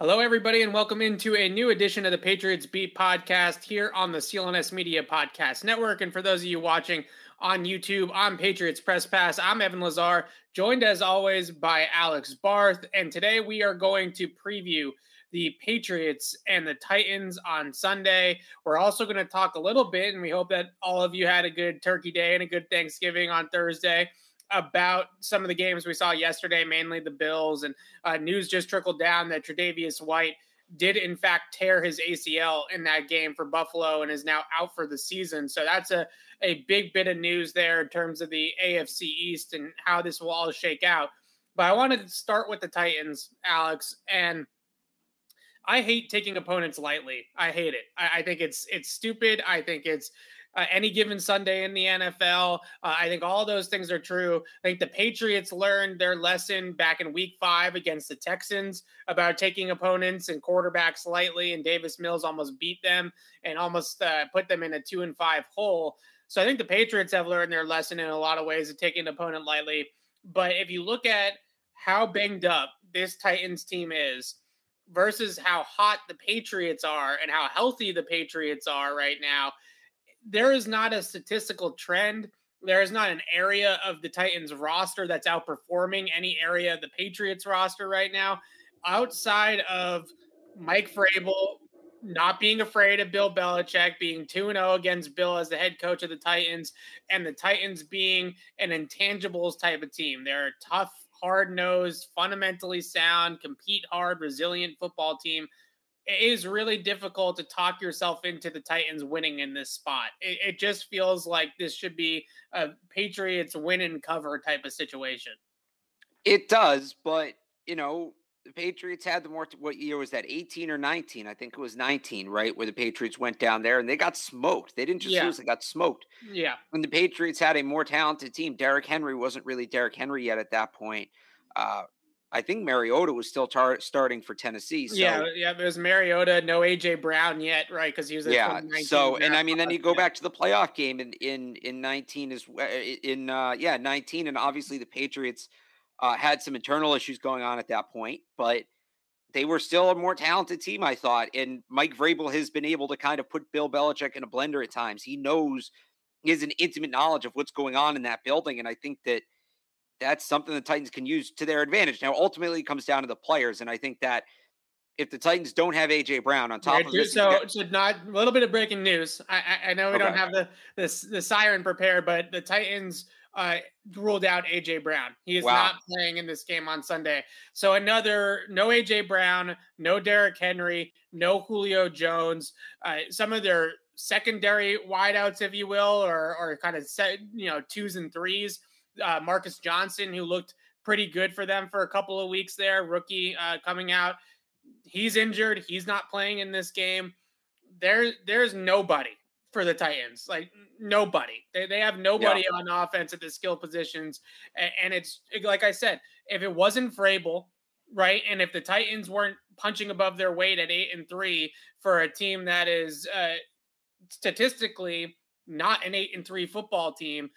Hello, everybody, and welcome into a new edition of the Patriots Beat podcast here on the CLNS Media Podcast Network. And for those of you watching on YouTube, I'm Patriots Press Pass. I'm Evan Lazar, joined as always by Alex Barth. And today we are going to preview the Patriots and the Titans on Sunday. We're also going to talk a little bit, and we hope that all of you had a good Turkey Day and a good Thanksgiving on Thursday about some of the games we saw yesterday, mainly the Bills, and uh, news just trickled down that Tre'Davious White did in fact tear his ACL in that game for Buffalo and is now out for the season. So that's a a big bit of news there in terms of the AFC East and how this will all shake out. But I wanted to start with the Titans, Alex, and I hate taking opponents lightly. I hate it. I, I think it's it's stupid. I think it's uh, any given Sunday in the NFL. Uh, I think all those things are true. I think the Patriots learned their lesson back in week five against the Texans about taking opponents and quarterbacks lightly, and Davis Mills almost beat them and almost uh, put them in a two and five hole. So I think the Patriots have learned their lesson in a lot of ways of taking an opponent lightly. But if you look at how banged up this Titans team is versus how hot the Patriots are and how healthy the Patriots are right now, there is not a statistical trend. There is not an area of the Titans roster that's outperforming any area of the Patriots roster right now, outside of Mike Vrabel not being afraid of Bill Belichick, being 2 0 against Bill as the head coach of the Titans, and the Titans being an intangibles type of team. They're a tough, hard nosed, fundamentally sound, compete hard, resilient football team it is really difficult to talk yourself into the Titans winning in this spot. It, it, just feels like this should be a Patriots win and cover type of situation. It does, but you know, the Patriots had the more. What year was that? 18 or 19? I think it was 19, right? Where the Patriots went down there and they got smoked. They didn't just yeah. lose; they got smoked. Yeah. When the Patriots had a more talented team, Derrick Henry wasn't really Derrick Henry yet at that point. Uh, I think Mariota was still tar- starting for Tennessee. So. Yeah, yeah, it was Mariota, no AJ Brown yet, right? Because he was yeah. So and I mean, then you go back to the playoff game in in in nineteen is in uh, yeah nineteen, and obviously the Patriots uh, had some internal issues going on at that point, but they were still a more talented team, I thought. And Mike Vrabel has been able to kind of put Bill Belichick in a blender at times. He knows he has an intimate knowledge of what's going on in that building, and I think that that's something the Titans can use to their advantage. Now, ultimately, it comes down to the players, and I think that if the Titans don't have AJ Brown on top of this, so so not a little bit of breaking news. I I, I know we okay. don't have the, the the siren prepared, but the Titans uh, ruled out AJ Brown. He is wow. not playing in this game on Sunday. So another no AJ Brown, no Derrick Henry, no Julio Jones. Uh, some of their secondary wideouts, if you will, or or kind of set you know twos and threes uh, Marcus Johnson, who looked pretty good for them for a couple of weeks there, rookie uh, coming out. He's injured. He's not playing in this game. There, there's nobody for the Titans. Like nobody. They, they have nobody yeah. on offense at the skill positions. And, and, it's like I said, if it wasn't Vrabel, right, and if the Titans weren't punching above their weight at eight and three for a team that is uh, statistically not an eight and three football team,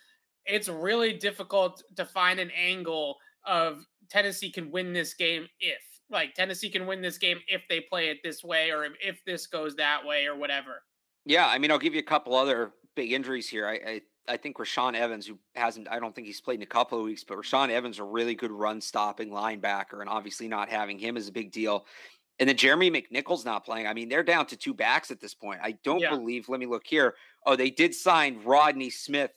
it's really difficult to find an angle of Tennessee can win this game if like Tennessee can win this game if they play it this way or if, if this goes that way or whatever. Yeah, I mean, I'll give you a couple other big injuries here. I, I I think Rashaan Evans, who hasn't, I don't think he's played in a couple of weeks, but Rashaan Evans, a really good run stopping linebacker, and obviously not having him is a big deal. And then Jeremy McNichols not playing. I mean, they're down to two backs at this point. I don't yeah. believe, let me look here. Oh, they did sign Rodney Smith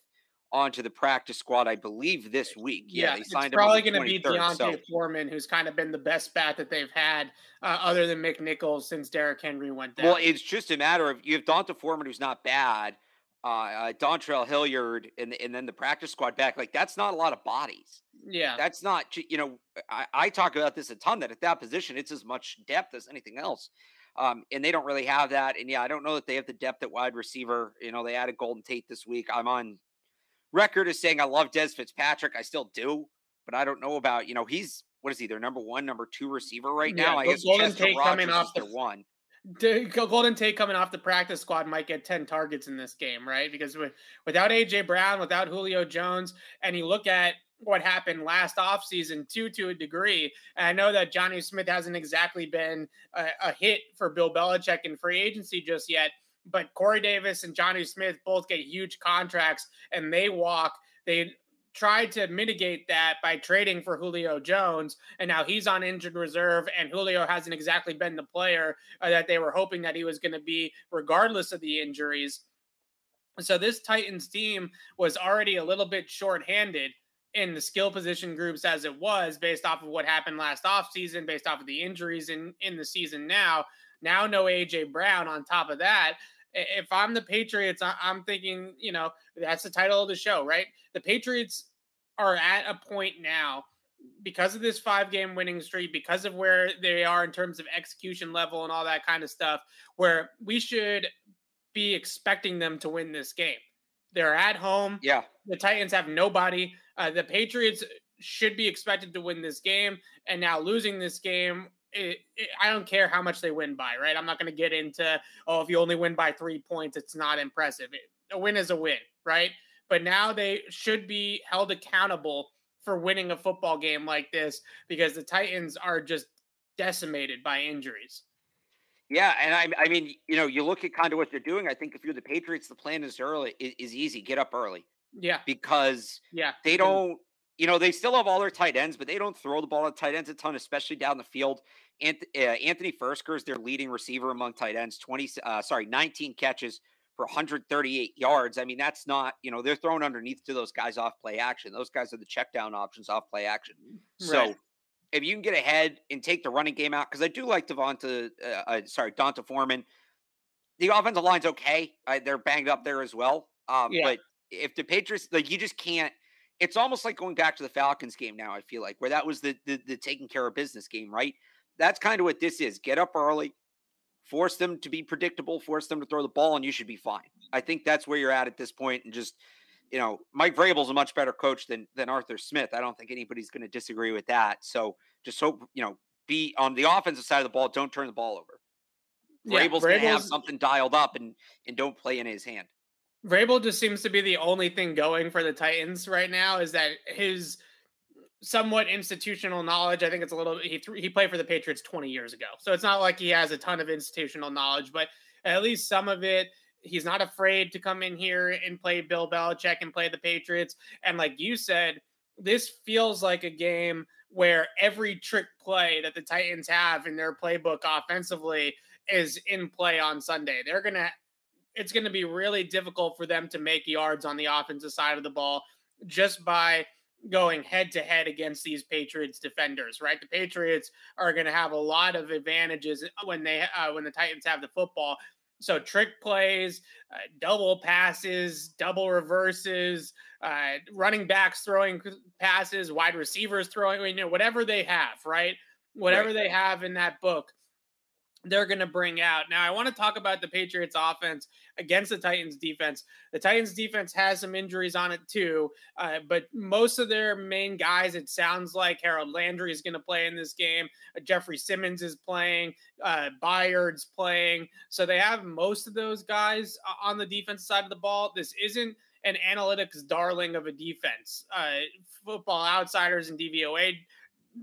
onto the practice squad, I believe, this week. Yeah, yeah they signed it's probably going to be D'Onta so. Foreman, who's kind of been the best bat that they've had, uh, other than McNichols, since Derrick Henry went down. Well, it's just a matter of you have D'Onta Foreman, who's not bad, uh, uh, Dontrell Hilliard, and and then the practice squad back. Like that's not a lot of bodies. Yeah, that's not. You know, I, I talk about this a ton. That at that position, it's as much depth as anything else. Um, and they don't really have that. And yeah, I don't know that they have the depth at wide receiver. You know, they added Golden Tate this week. I'm on record is saying I love Dez Fitzpatrick. I still do, but I don't know about you know he's what is he their number one, number two receiver right now? Yeah, I guess Golden Chester Tate Rogers coming off the one. Golden Tate coming off the practice squad might get 10 targets in this game, right? Because with, without AJ Brown, without Julio Jones, and you look at what happened last offseason too, to a degree. And I know that Jonnu Smith hasn't exactly been a, a hit for Bill Belichick in free agency just yet, but Corey Davis and Jonnu Smith both get huge contracts and they walk. They tried to mitigate that by trading for Julio Jones, and now he's on injured reserve, and Julio hasn't exactly been the player uh, that they were hoping that he was going to be, regardless of the injuries. So this Titans team was already a little bit shorthanded in the skill position groups as it was based off of what happened last offseason, based off of the injuries in, in the season now. Now, no AJ Brown on top of that if I'm the Patriots, I'm thinking, you know, that's the title of the show, right? The Patriots are at a point now because of this five game winning streak, because of where they are in terms of execution level and all that kind of stuff, where we should be expecting them to win this game. They're at home. Yeah. The Titans have nobody. Uh, the Patriots should be expected to win this game. And now losing this game it, it, I don't care how much they win by, right? I'm not going to get into, oh, if you only win by three points, it's not impressive. It, a win is a win, right? But now they should be held accountable for winning a football game like this because the Titans are just decimated by injuries. Yeah, and I, I mean, you know, you look at kind of what they're doing. I think if you're the Patriots, the plan is early is, is easy. Get up early. Yeah, because yeah, they don't you know, they still have all their tight ends, but they don't throw the ball at tight ends a ton, especially down the field. Uh, Anthony Firkser is their leading receiver among tight ends. Twenty, uh, sorry, nineteen catches for 138 yards. I mean, that's not you know they're thrown underneath to those guys off play action. Those guys are the check down options off play action. So if you can get ahead and take the running game out, because I do like Devonta, uh, uh, sorry, D'Onta Foreman. The offensive line's okay. they're banged up there as well. Um, yeah. But if the Patriots, like, you just can't it's almost like going back to the Falcons game now, I feel like, where that was the, the, the taking care of business game, right? That's kind of what this is. Get up early, force them to be predictable, force them to throw the ball, and you should be fine. I think that's where you're at at this point, and just you know, Mike Vrabel's a much better coach than than Arthur Smith. I don't think anybody's going to disagree with that. So just hope you know, be on the offensive side of the ball. Don't turn the ball over. Yeah, Vrabel's, Vrabel's going to have something dialed up, and and don't play in his hand. Vrabel just seems to be the only thing going for the Titans right now. Is that his somewhat institutional knowledge? I think it's a little. He he played for the Patriots 20 years ago, so it's not like he has a ton of institutional knowledge, but at least some of it. He's not afraid to come in here and play Bill Belichick and play the Patriots. And like you said, this feels like a game where every trick play that the Titans have in their playbook offensively is in play on Sunday. They're going to it's going to be really difficult for them to make yards on the offensive side of the ball just by going head to head against these Patriots defenders, right? The Patriots are going to have a lot of advantages when they uh, when the Titans have the football. So trick plays, uh, double passes, double reverses, uh, running backs throwing passes, wide receivers throwing, you know, whatever they have, right? Whatever right. they have in that book they're going to bring out. Now, I want to talk about the Patriots offense against the Titans defense. The Titans defense has some injuries on it too, uh, but most of their main guys, it sounds like Harold Landry is going to play in this game. Uh, Jeffrey Simmons is playing. Uh, Byard's playing. So they have most of those guys on the defense side of the ball. This isn't an analytics darling of a defense. Uh, football outsiders and DVOA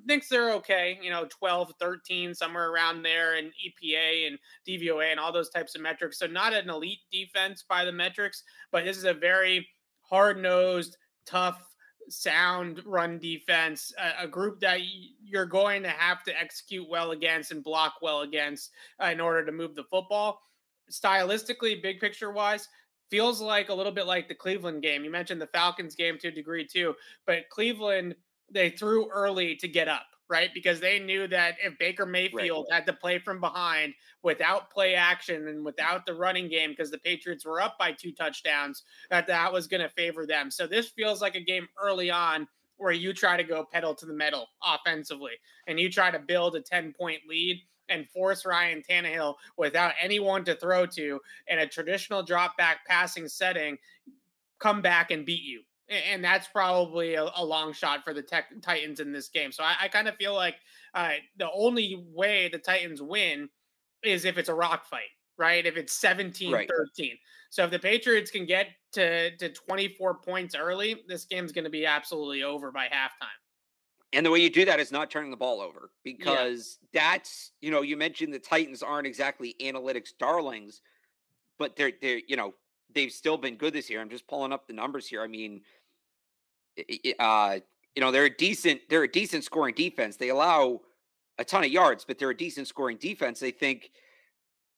thinks they're okay, you know, 12, 13, somewhere around there, and EPA and DVOA and all those types of metrics. So, not an elite defense by the metrics, but this is a very hard nosed, tough, sound run defense, a, a, group that you're going to have to execute well against and block well against uh, in order to move the football. Stylistically, big picture wise, feels like a little bit like the Cleveland game. You mentioned the Falcons game to a degree too, but Cleveland they threw early to get up right? Because they knew that if Baker Mayfield right. had to play from behind without play action and without the running game, because the Patriots were up by two touchdowns, that that was going to favor them. So this feels like a game early on where you try to go pedal to the metal offensively and you try to build a 10 point lead and force Ryan Tannehill without anyone to throw to in a traditional drop back passing setting come back and beat you and that's probably a, a, long shot for the tech, Titans in this game. So I, I kind of feel like uh, the only way the Titans win is if it's a rock fight, right? If it's 17 right. 13. So if the Patriots can get to, to 24 points early, this game's going to be absolutely over by halftime. And the way you do that is not turning the ball over because yeah. that's, you know, you mentioned the Titans aren't exactly analytics darlings, but they're, they're, you know, they've still been good this year. I'm just pulling up the numbers here. I mean, uh, you know, they're a decent, they're a decent scoring defense. They allow a ton of yards, but they're a decent scoring defense. They think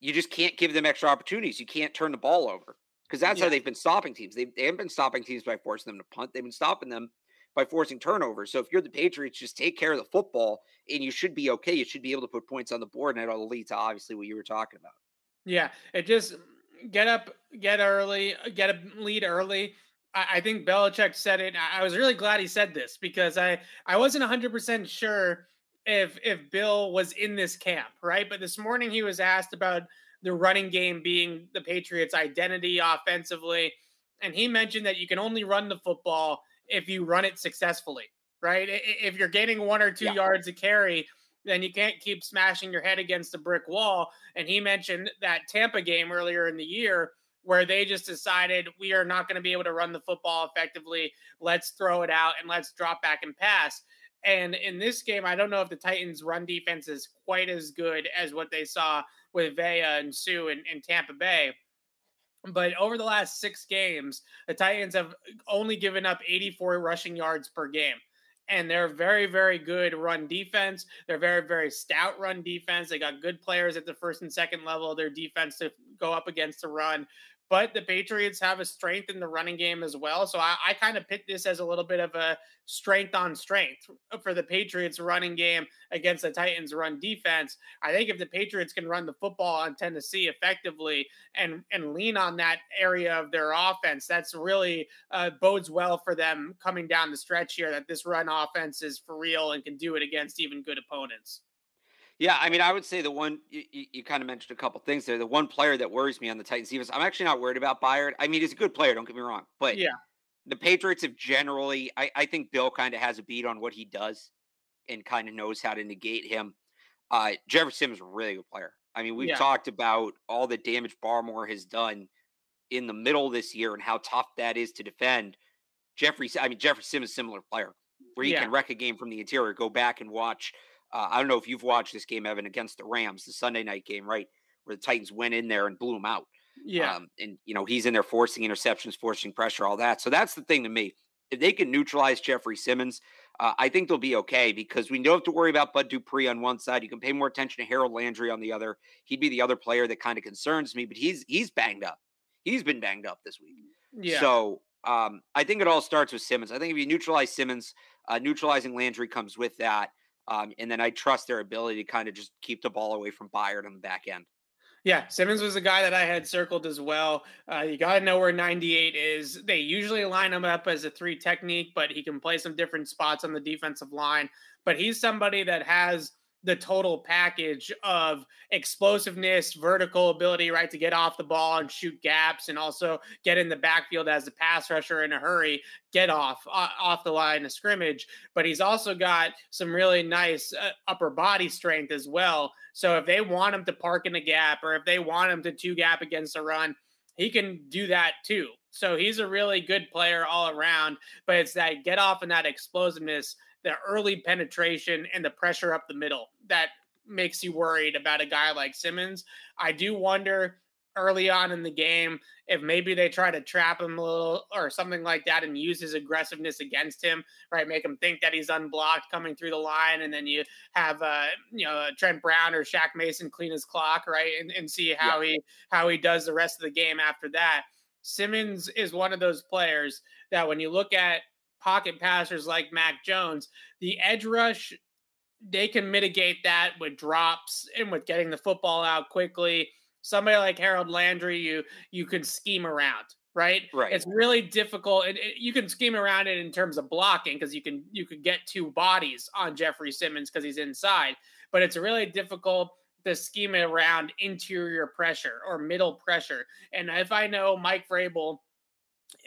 you just can't give them extra opportunities. You can't turn the ball over because that's yeah. how they've been stopping teams. They, they haven't been stopping teams by forcing them to punt. They've been stopping them by forcing turnovers. So if you're the Patriots, just take care of the football and you should be okay. You should be able to put points on the board and it'll lead to obviously what you were talking about. Yeah. It just get up, get early, get a lead early. I, I think Belichick said it. I, was really glad he said this because I I wasn't 100 percent sure if if Bill was in this camp, right? But this morning he was asked about the running game being the Patriots' identity offensively, and he mentioned that you can only run the football if you run it successfully, right? If you're gaining one or two yeah. yards a carry, then you can't keep smashing your head against a brick wall. And he mentioned that Tampa game earlier in the year where they just decided we are not going to be able to run the football effectively. Let's throw it out and let's drop back and pass. And in this game, I don't know if the Titans' run defense is quite as good as what they saw with Vea and Suh in, in Tampa Bay. But over the last six games, the Titans have only given up 84 rushing yards per game and they're very, very good run defense. They're very, very stout run defense. They got good players at the first and second level of their defense to go up against the run but the Patriots have a strength in the running game as well. So I, I kind of pit this as a little bit of a strength on strength for the Patriots running game against the Titans run defense. I think if the Patriots can run the football on Tennessee effectively and and lean on that area of their offense, that's really uh, bodes well for them coming down the stretch here. That this run offense is for real and can do it against even good opponents. Yeah, I mean, I would say the one you, you, kind of mentioned a couple things there. The one player that worries me on the Titans defense, I'm actually not worried about Byard. I mean, he's a good player, don't get me wrong, but yeah, the Patriots have generally, I, I think Bill kind of has a beat on what he does and kind of knows how to negate him. Uh, Jefferson is a really good player. I mean, we've yeah. talked about all the damage Barmore has done in the middle this year and how tough that is to defend. Jeffrey, I mean, Jefferson is a similar player where he yeah. can wreck a game from the interior. Go back and watch uh, I don't know if you've watched this game, Evan, against the Rams, the Sunday night game, right, where the Titans went in there and blew them out. Yeah, um, and you know he's in there forcing interceptions, forcing pressure, all that. So that's the thing to me. If they can neutralize Jeffrey Simmons, uh, I think they'll be okay because we don't have to worry about Bud Dupree on one side. You can pay more attention to Harold Landry on the other. He'd be the other player that kind of concerns me, but he's he's banged up. He's been banged up this week. Yeah. So um, I think it all starts with Simmons. I think if you neutralize Simmons, uh, neutralizing Landry comes with that. Um, and then I trust their ability to kind of just keep the ball away from Byard on the back end. Yeah, Simmons was a guy that I had circled as well. Uh, you got to know where 98 is. They usually line him up as a three technique, but he can play some different spots on the defensive line. But he's somebody that has – the total package of explosiveness, vertical ability, right, to get off the ball and shoot gaps, and also get in the backfield as a pass rusher in a hurry, get off uh, off the line of scrimmage. But he's also got some really nice uh, upper body strength as well. So if they want him to park in the gap, or if they want him to two gap against a run, he can do that too. So he's a really good player all around. But it's that get off and that explosiveness the early penetration and the pressure up the middle that makes you worried about a guy like Simmons. I do wonder early on in the game if maybe they try to trap him a little or something like that and use his aggressiveness against him, right? Make him think that he's unblocked coming through the line, and then you have uh you know Trent Brown or Shaq Mason clean his clock, right, and, and see how yeah. he how he does the rest of the game after that. Simmons is one of those players that when you look at pocket passers like Mac Jones, the edge rush they can mitigate that with drops and with getting the football out quickly somebody like Harold Landry, you you can scheme around, right? Right. It's really difficult. You can scheme around it in terms of blocking because you can you could get two bodies on Jeffrey Simmons because he's inside, but it's really difficult to scheme around interior pressure or middle pressure. And if I know Mike Vrabel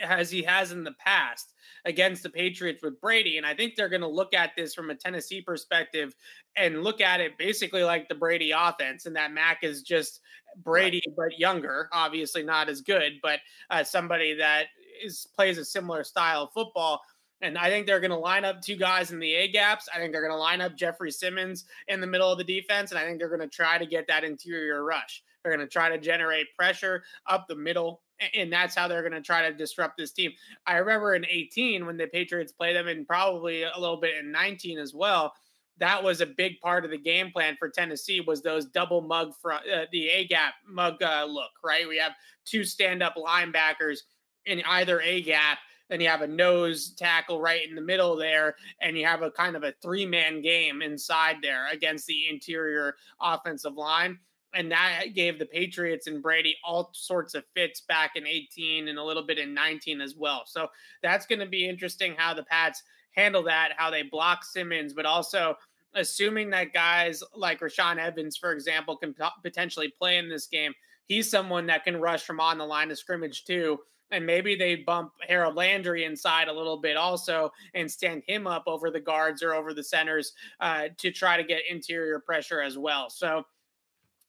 as he has in the past against the Patriots with Brady. And I think they're going to look at this from a Tennessee perspective and look at it basically like the Brady offense, and that Mac is just Brady right. but younger, obviously not as good, but uh, somebody that is plays a similar style of football. And I think they're going to line up two guys in the A gaps. I think they're going to line up Jeffrey Simmons in the middle of the defense. And I think they're going to try to get that interior rush. They're going to try to generate pressure up the middle and that's how they're going to try to disrupt this team. I remember in 18 when the Patriots played them, and probably a little bit in 19 as well. That was a big part of the game plan for Tennessee was those double mug front, uh, the A gap mug uh, look. Right, we have two stand up linebackers in either A gap. Then you have a nose tackle right in the middle there, and you have a kind of a three man game inside there against the interior offensive line and that gave the Patriots and Brady all sorts of fits back in 18 and a little bit in 19 as well. So that's going to be interesting how the Pats handle that, how they block Simmons, but also assuming that guys like Rashaan Evans, for example, can potentially play in this game. He's someone that can rush from on the line of scrimmage too. And maybe they bump Harold Landry inside a little bit also and stand him up over the guards or over the centers uh, to try to get interior pressure as well. So,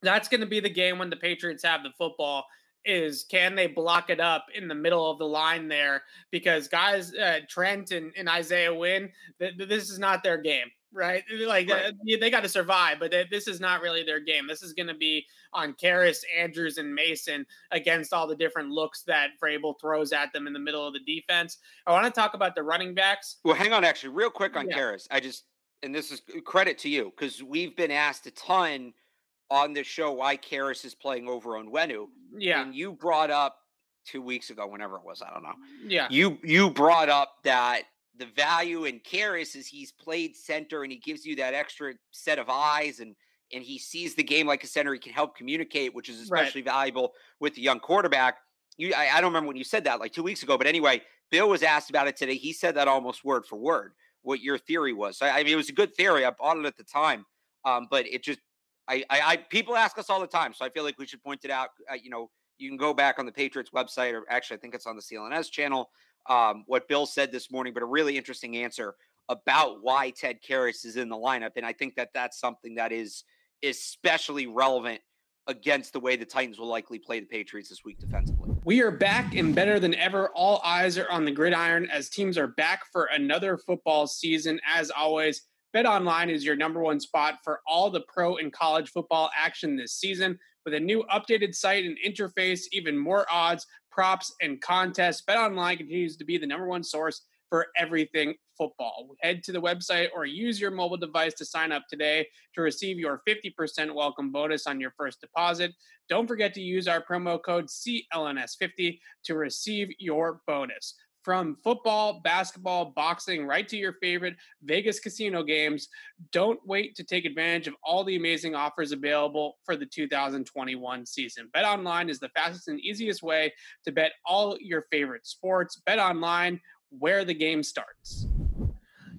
that's going to be the game when the Patriots have the football is can they block it up in the middle of the line there because guys uh, Trent and, and Isaiah Wynn th- this is not their game right like right. Uh, they got to survive but they, this is not really their game this is going to be on Karras, Andrews and Mason against all the different looks that Vrabel throws at them in the middle of the defense I want to talk about the running backs well hang on actually real quick on yeah. Karras I just and this is credit to you because we've been asked a ton on this show why Karras is playing over Onwenu. Yeah. And you brought up two weeks ago, whenever it was, I don't know. Yeah. You you brought up that the value in Karras is he's played center and he gives you that extra set of eyes and and he sees the game like a center. He can help communicate, which is especially right. valuable with the young quarterback. You, I, I don't remember when you said that like two weeks ago, but anyway, Bill was asked about it today. He said that almost word for word what your theory was. I, I mean, it was a good theory. I bought it at the time, um, but it just I, I, I, people ask us all the time, so I feel like we should point it out. Uh, you know, you can go back on the Patriots website, or actually, I think it's on the CLNS channel. Um, what Bill said this morning, but a really interesting answer about why Ted Karras is in the lineup, and I think that that's something that is especially relevant against the way the Titans will likely play the Patriots this week defensively. We are back and better than ever. All eyes are on the gridiron as teams are back for another football season. As always, Bet Online is your number one spot for all the pro and college football action this season. With a new updated site and interface, even more odds, props, and contests, BetOnline continues to be the number one source for everything football. Head to the website or use your mobile device to sign up today to receive your 50% welcome bonus on your first deposit. Don't forget to use our promo code CLNS50 to receive your bonus from football, basketball, boxing, right to your favorite Vegas casino games. Don't wait to take advantage of all the amazing offers available for the 2021 season. Bet online is the fastest and easiest way to bet all your favorite sports. Bet online where the game starts.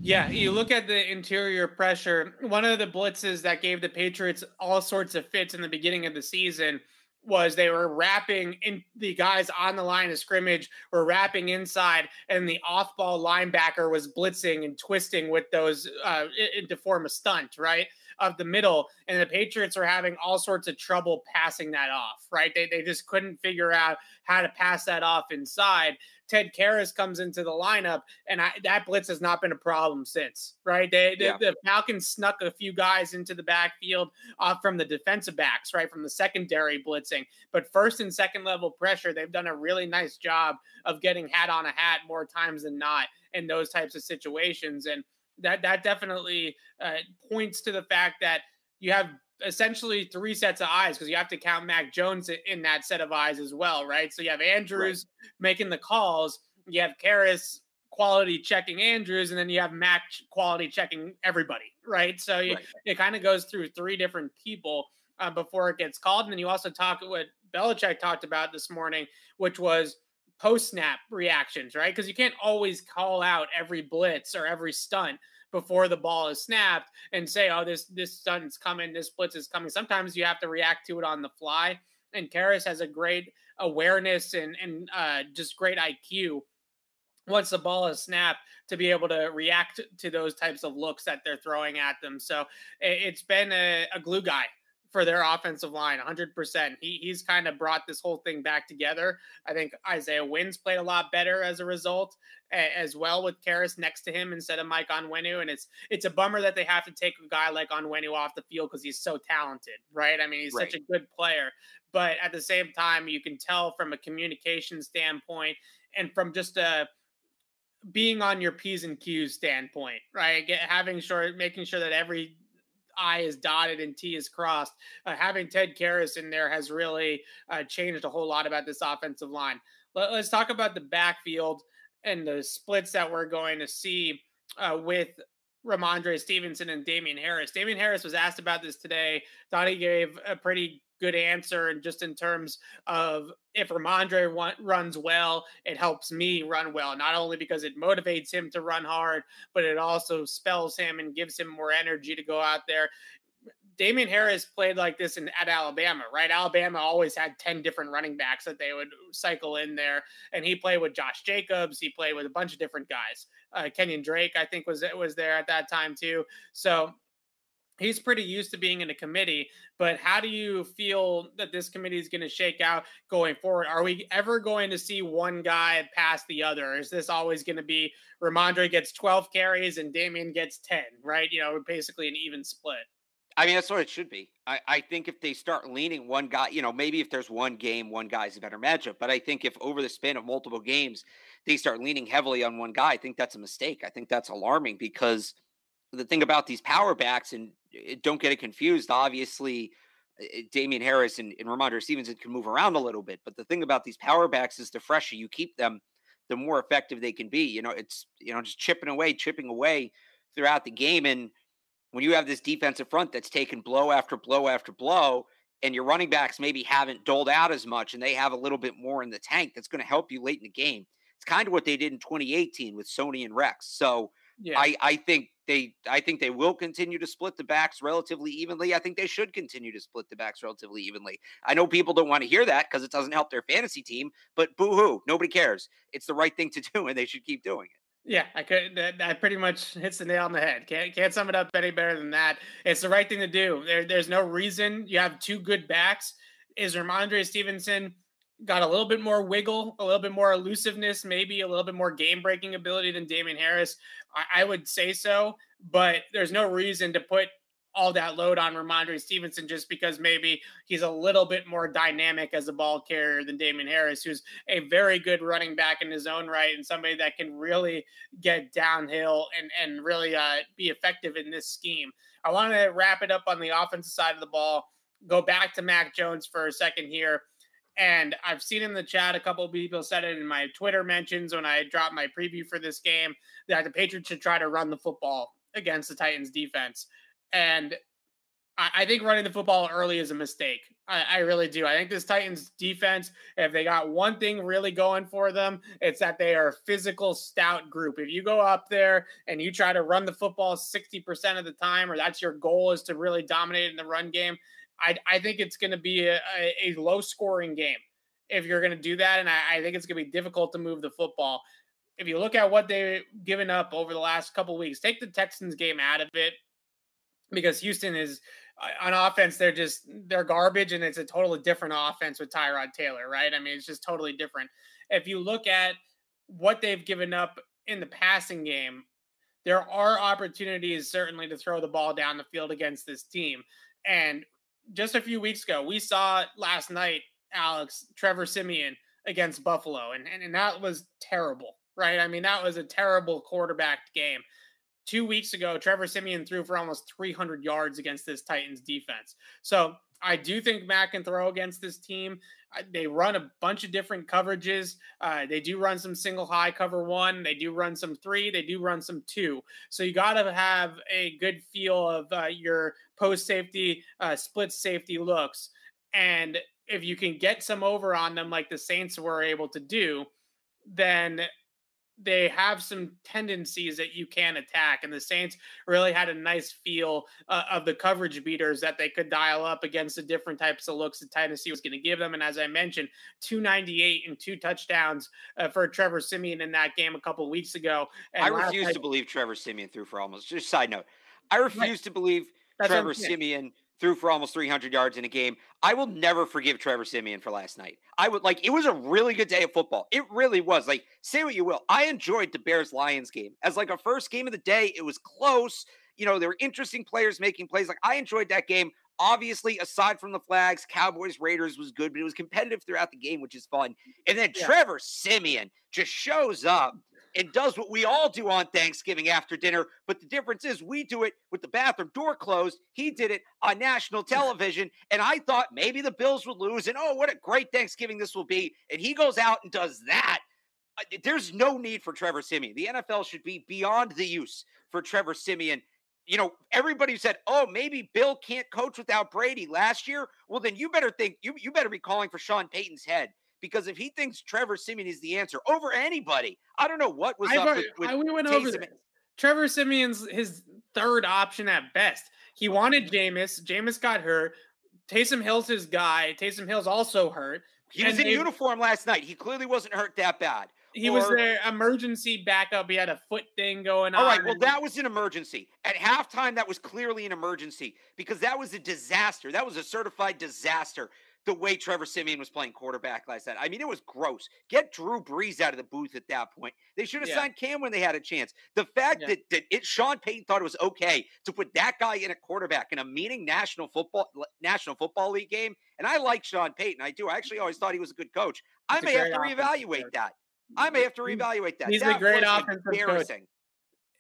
Yeah, you look at the interior pressure. One of the blitzes that gave the Patriots all sorts of fits in the beginning of the season was they were wrapping in the guys on the line of scrimmage were wrapping inside and the off-ball linebacker was blitzing and twisting with those uh, to form a stunt right of the middle, and the Patriots are having all sorts of trouble passing that off, right? They, they just couldn't figure out how to pass that off inside. Ted Karras comes into the lineup, and I, that blitz has not been a problem since, right? They, yeah. the, the Falcons snuck a few guys into the backfield off from the defensive backs, right, from the secondary blitzing. But first and second level pressure, they've done a really nice job of getting hat on a hat more times than not in those types of situations, and that that definitely uh, points to the fact that you have essentially three sets of eyes because you have to count Mac Jones in that set of eyes as well, right? So you have Andrews right. making the calls, you have Karras quality checking Andrews, and then you have Mac quality checking everybody, right? So you, right. it kind of goes through three different people uh, before it gets called. And then you also talk what Belichick talked about this morning, which was post snap reactions, right? Because you can't always call out every blitz or every stunt before the ball is snapped and say, "Oh, this this stunt's coming, this blitz is coming." Sometimes you have to react to it on the fly. And Karras has a great awareness and and uh, just great IQ once the ball is snapped to be able to react to those types of looks that they're throwing at them. So it's been a, a glue guy for their offensive line 100%. He, he's kind of brought this whole thing back together. I think Isaiah Wynn's played a lot better as a result as well with Karras next to him instead of Mike Onwenu. And it's it's a bummer that they have to take a guy like Onwenu off the field because he's so talented, right? I mean, he's right. such a good player. But at the same time, you can tell from a communication standpoint and from just a being on your P's and Q's standpoint, right? Get, having sure, making sure that every I is dotted and T is crossed. Uh, having Ted Karras in there has really uh, changed a whole lot about this offensive line. Let, us talk about the backfield and the splits that we're going to see uh, with Rhamondre Stevenson and Damien Harris. Damien Harris was asked about this today. He gave a pretty good answer, and just in terms of if Rhamondre runs well, it helps me run well. Not only because it motivates him to run hard, but it also spells him and gives him more energy to go out there. Damien Harris played like this in, at Alabama, right? Alabama always had 10 different running backs that they would cycle in there. And he played with Josh Jacobs. He played with a bunch of different guys. Uh, Kenyon Drake, I think, was was there at that time too. So he's pretty used to being in a committee. But how do you feel that this committee is going to shake out going forward? Are we ever going to see one guy pass the other? Is this always going to be Rhamondre gets 12 carries and Damien gets 10, right? You know, basically an even split. I mean, that's what it should be. I, I think if they start leaning one guy, you know, maybe if there's one game, one guy's a better matchup. But I think if over the span of multiple games, they start leaning heavily on one guy, I think that's a mistake. I think that's alarming because the thing about these power backs, and eh, don't get it confused, obviously, eh, eh, Damien Harris and, and Rhamondre Stevenson can move around a little bit. But the thing about these power backs is the fresher you keep them, the more effective they can be. You know, it's, you know, just chipping away, chipping away throughout the game. And, when you have this defensive front that's taken blow after blow after blow, and your running backs maybe haven't doled out as much and they have a little bit more in the tank, that's going to help you late in the game. It's kind of what they did in 2018 with Sony and Rex. So yeah. I, I think they I think they will continue to split the backs relatively evenly. I think they should continue to split the backs relatively evenly. I know people don't want to hear that because it doesn't help their fantasy team, but boo hoo, nobody cares. It's the right thing to do, and they should keep doing it. Yeah, I could. That, that, pretty much hits the nail on the head. Can't can't sum it up any better than that. It's the right thing to do. There, there's no reason you have two good backs. Is Rhamondre Stevenson got a little bit more wiggle, a little bit more elusiveness, maybe a little bit more game breaking ability than Damien Harris? I, I would say so, but there's no reason to put all that load on Rhamondre Stevenson just because maybe he's a little bit more dynamic as a ball carrier than Damien Harris, who's a very good running back in his own right and somebody that can really get downhill and, and really uh, be effective in this scheme. I want to wrap it up on the offensive side of the ball, go back to Mac Jones for a second here. And I've seen in the chat a couple people said it in my Twitter mentions when I dropped my preview for this game that the Patriots should try to run the football against the Titans defense. And I, I think running the football early is a mistake. I, I, really do. I think this Titans defense, if they got one thing really going for them, it's that they are a physical, stout group. If you go up there and you try to run the football 60% of the time, or that's your goal is to really dominate in the run game, I, I think it's going to be a, a, low scoring game if you're going to do that. And I, I think it's going to be difficult to move the football. If you look at what they've given up over the last couple weeks, take the Texans game out of it because Houston is uh, on offense, they're just they're garbage, and it's a totally different offense with Tyrod Taylor, right? I mean, it's just totally different. If you look at what they've given up in the passing game, there are opportunities certainly to throw the ball down the field against this team. And just a few weeks ago, we saw last night, Alex Trevor Siemian against Buffalo, and, and and that was terrible, right? I mean, that was a terrible quarterback game two weeks ago, Trevor Siemian threw for almost 300 yards against this Titans defense. So I do think Matt can throw against this team. They run a bunch of different coverages. Uh, they do run some single high cover one. They do run some three. They do run some two. So you got to have a good feel of uh, your post safety, uh, split safety looks. And if you can get some over on them, like the Saints were able to do, then they have some tendencies that you can attack. And the Saints really had a nice feel uh, of the coverage beaters that they could dial up against the different types of looks that Tennessee was going to give them. And as I mentioned, 298 and two touchdowns uh, for Trevor Siemian in that game a couple weeks ago. And I refuse to believe Trevor Siemian threw for almost, just side note, I refuse right. to believe Trevor Siemian threw for almost 300 yards in a game. I will never forgive Trevor Siemian for last night. I would like it was a really good day of football. It really was. Like say what you will. I enjoyed the Bears Lions game. As like a first game of the day, it was close. You know, there were interesting players making plays. Like I enjoyed that game. Obviously, aside from the flags, Cowboys Raiders was good, but it was competitive throughout the game, which is fun. And then yeah. Trevor Siemian just shows up and does what we all do on Thanksgiving after dinner. But the difference is we do it with the bathroom door closed. He did it on national television. And I thought maybe the Bills would lose. And oh, what a great Thanksgiving this will be. And he goes out and does that. Uh, there's no need for Trevor Siemian. The NFL should be beyond the use for Trevor Siemian. You know, everybody said, "Oh, maybe Bill can't coach without Brady last year." Well, then you better think you you better be calling for Sean Payton's head because if he thinks Trevor Siemian is the answer over anybody, I don't know what was I, up with, with I, we went Taysom. over this. Trevor Siemian's his third option at best. He wanted Jameis. Jameis got hurt. Taysom Hill's his guy. Taysom Hill's also hurt. He was in they, uniform last night. He clearly wasn't hurt that bad. He or, was their emergency backup. He had a foot thing going on. All right. Well, that was an emergency. At halftime, that was clearly an emergency because that was a disaster. That was a certified disaster the way Trevor Siemian was playing quarterback last night. I mean, it was gross. Get Drew Brees out of the booth at that point. They should have yeah. signed Cam when they had a chance. The fact yeah. that, that it Sean Payton thought it was okay to put that guy in a quarterback in a meaning national football National Football League game, and I like Sean Payton. I do. I actually always thought he was a good coach. I may have to reevaluate that. I may have to reevaluate that. He's that a great offensive coach.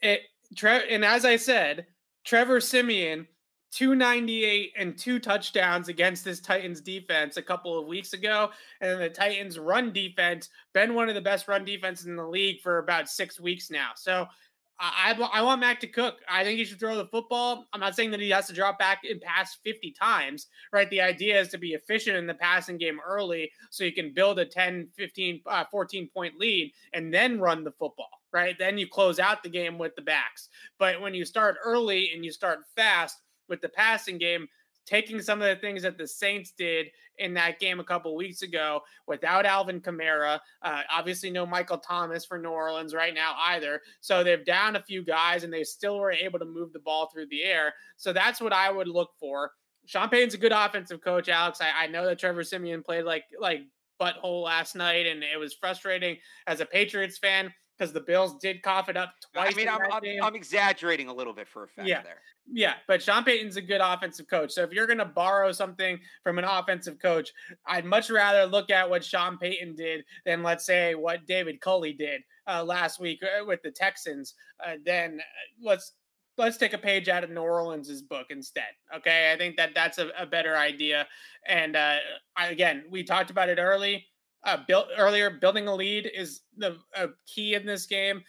It, Tre- and as I said, Trevor Siemian 298 and two touchdowns against this Titans defense a couple of weeks ago. And the Titans run defense, been one of the best run defenses in the league for about six weeks now. So I, I, I want Mac to cook. I think he should throw the football. I'm not saying that he has to drop back and pass 50 times, right? The idea is to be efficient in the passing game early so you can build a 10, 15, uh, 14 point lead and then run the football, right? Then you close out the game with the backs. But when you start early and you start fast, with the passing game, taking some of the things that the Saints did in that game a couple weeks ago without Alvin Kamara. Uh, obviously, no Michael Thomas for New Orleans right now either. So they've down a few guys and they still were able to move the ball through the air. So that's what I would look for. Sean a good offensive coach, Alex. I, I know that Trevor Siemian played like like butthole last night, and it was frustrating as a Patriots fan because the Bills did cough it up twice. I mean, I'm, I'm, I'm, exaggerating a little bit for effect yeah. there. Yeah, but Sean Payton's a good offensive coach. So if you're going to borrow something from an offensive coach, I'd much rather look at what Sean Payton did than, let's say, what David Culley did uh, last week uh, with the Texans. Uh, then uh, let's let's take a page out of New Orleans's book instead. Okay, I think that that's a, a better idea. And uh, again, we talked about it early uh, built earlier, building a lead is the key in this game.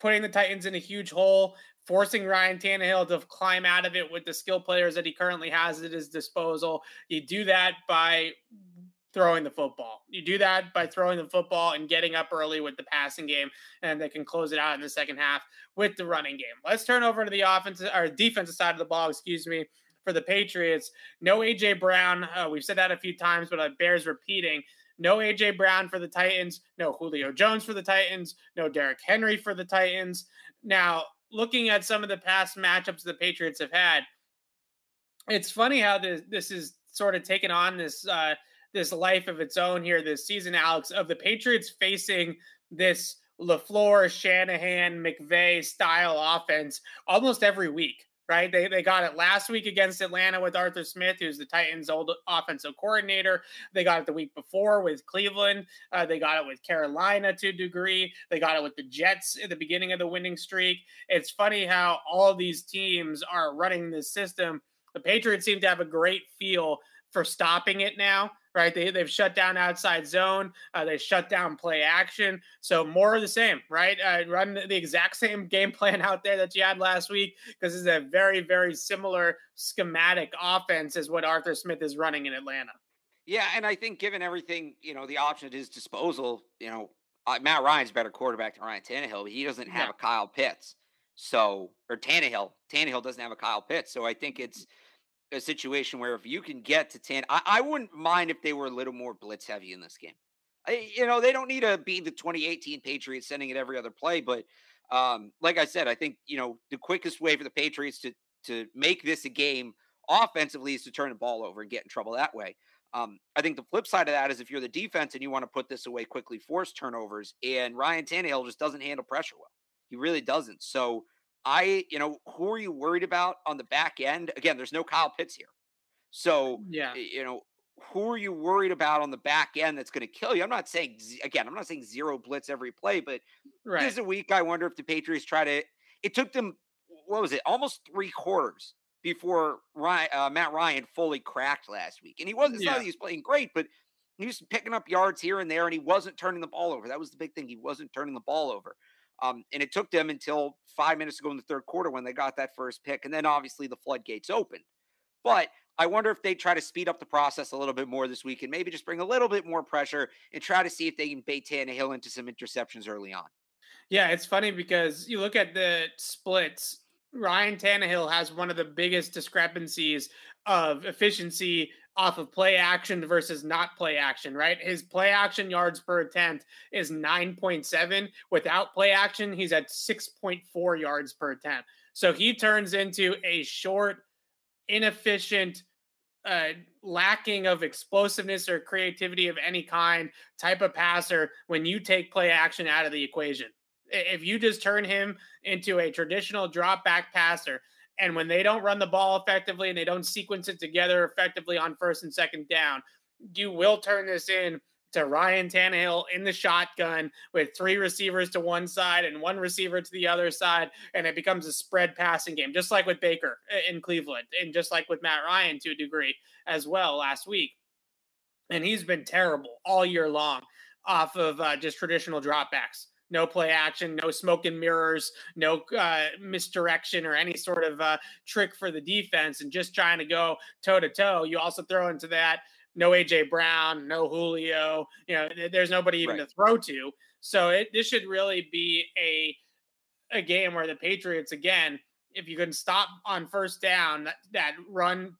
Putting the Titans in a huge hole, forcing Ryan Tannehill to climb out of it with the skill players that he currently has at his disposal. You do that by throwing the football. You do that by throwing the football and getting up early with the passing game, and they can close it out in the second half with the running game. Let's turn over to the offensive or defensive side of the ball. Excuse me for the Patriots. No AJ Brown. Uh, we've said that a few times, but it bears repeating. No AJ Brown for the Titans. No Julio Jones for the Titans. No Derrick Henry for the Titans. Now, looking at some of the past matchups the Patriots have had, it's funny how this this is sort of taken on this uh, this life of its own here this season, Alex, of the Patriots facing this LaFleur, Shanahan, McVay style offense almost every week right? They, they got it last week against Atlanta with Arthur Smith, who's the Titans' old offensive coordinator. They got it the week before with Cleveland. Uh, they got it with Carolina to a degree. They got it with the Jets at the beginning of the winning streak. It's funny how all these teams are running this system. The Patriots seem to have a great feel for stopping it now right? They, they've shut down outside zone. Uh, they shut down play action. So more of the same, right? Uh, run the exact same game plan out there that you had last week because it's a very, very similar schematic offense as what Arthur Smith is running in Atlanta. Yeah, and I think given everything, you know, the option at his disposal, you know, uh, Matt Ryan's better quarterback than Ryan Tannehill, but he doesn't have yeah. a Kyle Pitts. So, or Tannehill, Tannehill doesn't have a Kyle Pitts. So I think it's a situation where if you can get to 10, I, I wouldn't mind if they were a little more blitz heavy in this game. I, you know, they don't need to be the 2018 Patriots sending it every other play, but um, like I said, I think, you know, the quickest way for the Patriots to to make this a game offensively is to turn the ball over and get in trouble that way. Um, I think the flip side of that is if you're the defense and you want to put this away quickly, force turnovers, and Ryan Tannehill just doesn't handle pressure well. He really doesn't. So I, you know, who are you worried about on the back end? Again, there's no Kyle Pitts here. So, yeah, you know, who are you worried about on the back end that's going to kill you? I'm not saying, again, I'm not saying zero blitz every play, but right. this is a week. I wonder if the Patriots try to, it took them, what was it, almost three quarters before Ryan, uh, Matt Ryan fully cracked last week. And he wasn't, yeah. he was playing great, but he was picking up yards here and there and he wasn't turning the ball over. That was the big thing. He wasn't turning the ball over. Um, and it took them until five minutes ago in the third quarter when they got that first pick. And then obviously the floodgates opened. But I wonder if they try to speed up the process a little bit more this week and maybe just bring a little bit more pressure and try to see if they can bait Tannehill into some interceptions early on. Yeah, it's funny because you look at the splits. Ryan Tannehill has one of the biggest discrepancies of efficiency off of play action versus not play action, right? His play action yards per attempt is 9.7. Without play action, he's at 6.4 yards per attempt. So he turns into a short, inefficient, uh, lacking of explosiveness or creativity of any kind type of passer when you take play action out of the equation. If you just turn him into a traditional drop back passer, and when they don't run the ball effectively and they don't sequence it together effectively on first and second down, you will turn this in to Ryan Tannehill in the shotgun with three receivers to one side and one receiver to the other side, and it becomes a spread passing game, just like with Baker in Cleveland, and just like with Matt Ryan to a degree as well last week. And he's been terrible all year long off of uh, just traditional dropbacks no play action, no smoke and mirrors, no uh, misdirection or any sort of uh, trick for the defense, and just trying to go toe to toe. You also throw into that no AJ Brown, no Julio. You know, there's nobody even right. to throw to. So it, this should really be a a game where the Patriots again, if you can stop on first down that, that run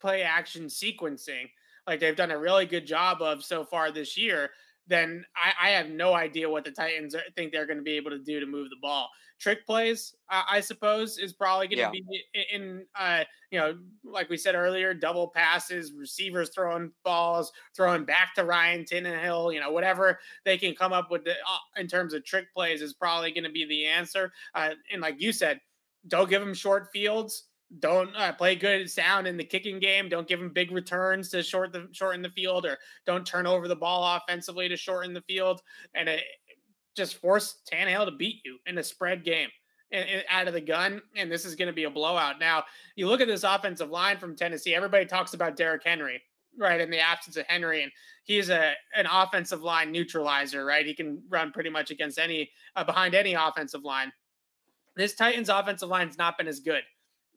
play action sequencing, like they've done a really good job of so far this year, then I, I, have no idea what the Titans are, think they're going to be able to do to move the ball. Trick plays, uh, I suppose, is probably going to yeah. be in, uh, you know, like we said earlier, double passes, receivers throwing balls, throwing back to Ryan Tannehill, you know, whatever they can come up with the, uh, in terms of trick plays is probably going to be the answer. Uh, and like you said, don't give them short fields don't uh, play good sound in the kicking game. Don't give them big returns to short the shorten the field, or don't turn over the ball offensively to shorten the field, and it, just force Tannehill to beat you in a spread game and, and out of the gun. And this is going to be a blowout. Now you look at this offensive line from Tennessee. Everybody talks about Derrick Henry, right? In the absence of Henry, and he's a an offensive line neutralizer, right? He can run pretty much against any uh, behind any offensive line. This Titans offensive line has not been as good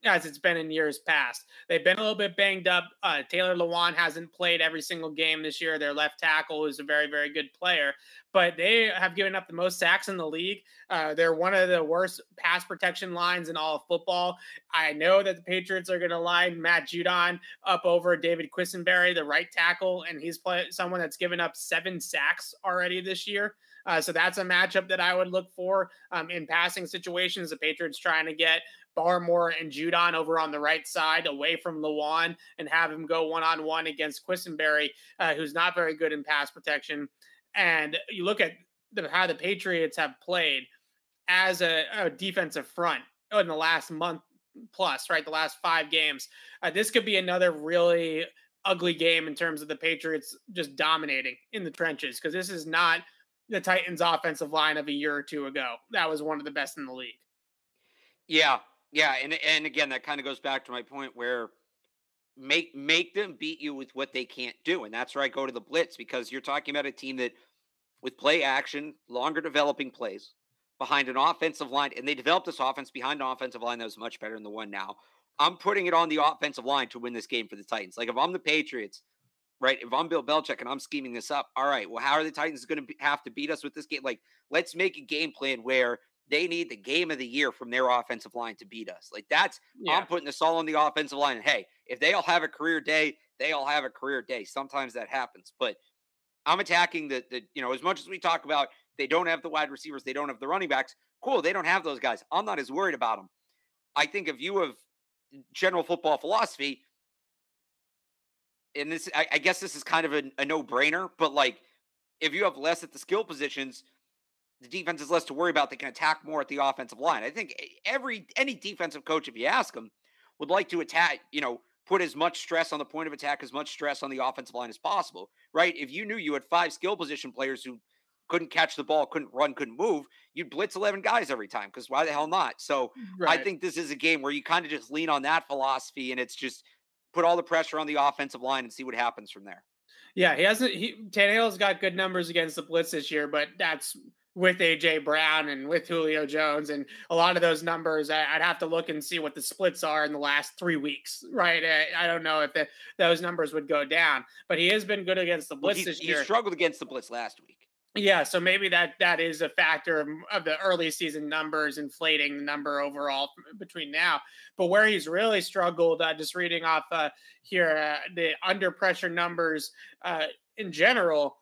as it's been in years past. They've been a little bit banged up. Uh, Taylor Lewan hasn't played every single game this year. Their left tackle is a very, very good player, but they have given up the most sacks in the league. Uh, they're one of the worst pass protection lines in all of football. I know that the Patriots are going to line Matt Judon up over David Quessenberry, the right tackle, and he's play- someone that's given up seven sacks already this year. Uh, so that's a matchup that I would look for um, in passing situations. The Patriots trying to get Barmore and Judon over on the right side away from Lewan and have him go one on one against Quessenberry, uh, who's not very good in pass protection. And you look at the, how the Patriots have played as a, a, defensive front in the last month plus, right? The last five games. Uh, this could be another really ugly game in terms of the Patriots just dominating in the trenches because this is not the Titans' offensive line of a year or two ago. That was one of the best in the league. Yeah, yeah, and and again, that kind of goes back to my point where make make them beat you with what they can't do, and that's where I go to the blitz because you're talking about a team that with play action, longer developing plays behind an offensive line, and they developed this offense behind an offensive line that was much better than the one now. I'm putting it on the offensive line to win this game for the Titans. Like if I'm the Patriots, right? If I'm Bill Belichick and I'm scheming this up, all right, well, how are the Titans going to have to beat us with this game? Like, let's make a game plan where they need the game of the year from their offensive line to beat us. Like that's yeah. I'm putting this all on the offensive line. And hey, if they all have a career day, they all have a career day. Sometimes that happens, but I'm attacking the the you know as much as we talk about they don't have the wide receivers, they don't have the running backs. Cool, they don't have those guys. I'm not as worried about them. I think if you have general football philosophy, and this I, I guess this is kind of a, a no brainer, but like if you have less at the skill positions the defense is less to worry about. They can attack more at the offensive line. I think every any defensive coach, if you ask them, would like to attack. You know, put as much stress on the point of attack, as much stress on the offensive line as possible. Right? If you knew you had five skill position players who couldn't catch the ball, couldn't run, couldn't move, you'd blitz 11 guys every time because why the hell not? So right. I think this is a game where you kind of just lean on that philosophy and it's just put all the pressure on the offensive line and see what happens from there. Yeah, he hasn't. He Tannehill's got good numbers against the blitz this year, but that's with AJ Brown and with Julio Jones and a lot of those numbers. I, would have to look and see what the splits are in the last three weeks, right? I, I don't know if the, those numbers would go down, but he has been good against the blitz well, this year. He struggled against the blitz last week. Yeah, so maybe that that is a factor of, of, the early season numbers inflating the number overall between now. But where he's really struggled, uh, just reading off uh, here, uh, the under pressure numbers uh, in general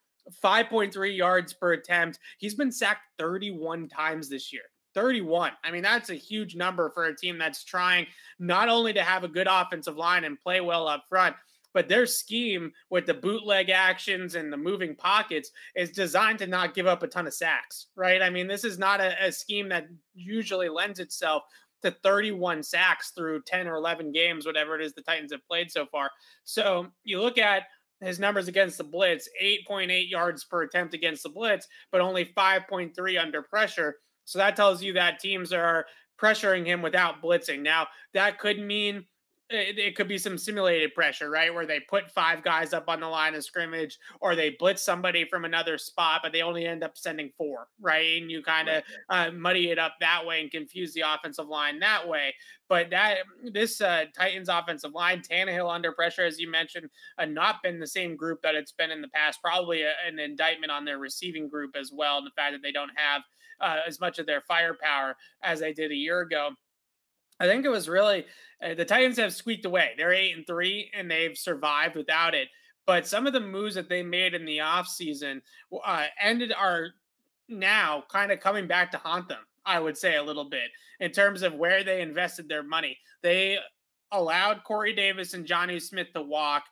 5.3 yards per attempt. He's been sacked 31 times this year. 31. I mean, that's a huge number for a team that's trying not only to have a good offensive line and play well up front, but their scheme with the bootleg actions and the moving pockets is designed to not give up a ton of sacks, right? I mean, this is not a, a scheme that usually lends itself to 31 sacks through 10 or 11 games, whatever it is the Titans have played so far. So you look at his numbers against the blitz 8.8 yards per attempt against the blitz, but only 5.3 under pressure. So that tells you that teams are pressuring him without blitzing. Now, that could mean it, it, could be some simulated pressure, right? Where they put five guys up on the line of scrimmage or they blitz somebody from another spot, but they only end up sending four, right? And you kind of uh, muddy it up that way and confuse the offensive line that way. But that this uh, Titans offensive line, Tannehill under pressure, as you mentioned, uh, not been the same group that it's been in the past. Probably a, an indictment on their receiving group as well, and the fact that they don't have uh, as much of their firepower as they did a year ago. I think it was really uh, the Titans have squeaked away. They're eight and three, and they've survived without it. But some of the moves that they made in the offseason uh, ended are now kind of coming back to haunt them. I would say a little bit in terms of where they invested their money. They allowed Corey Davis and Jonnu Smith to walk.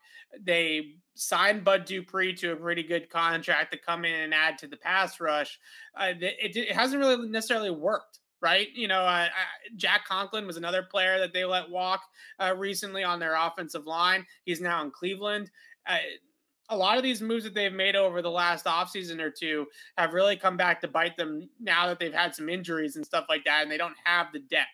They signed Bud Dupree to a pretty good contract to come in and add to the pass rush. Uh, it, it, hasn't really necessarily worked right? You know, uh, Jack Conklin was another player that they let walk uh, recently on their offensive line. He's now in Cleveland. Uh, a lot of these moves that they've made over the last offseason or two have really come back to bite them now that they've had some injuries and stuff like that, and they don't have the depth,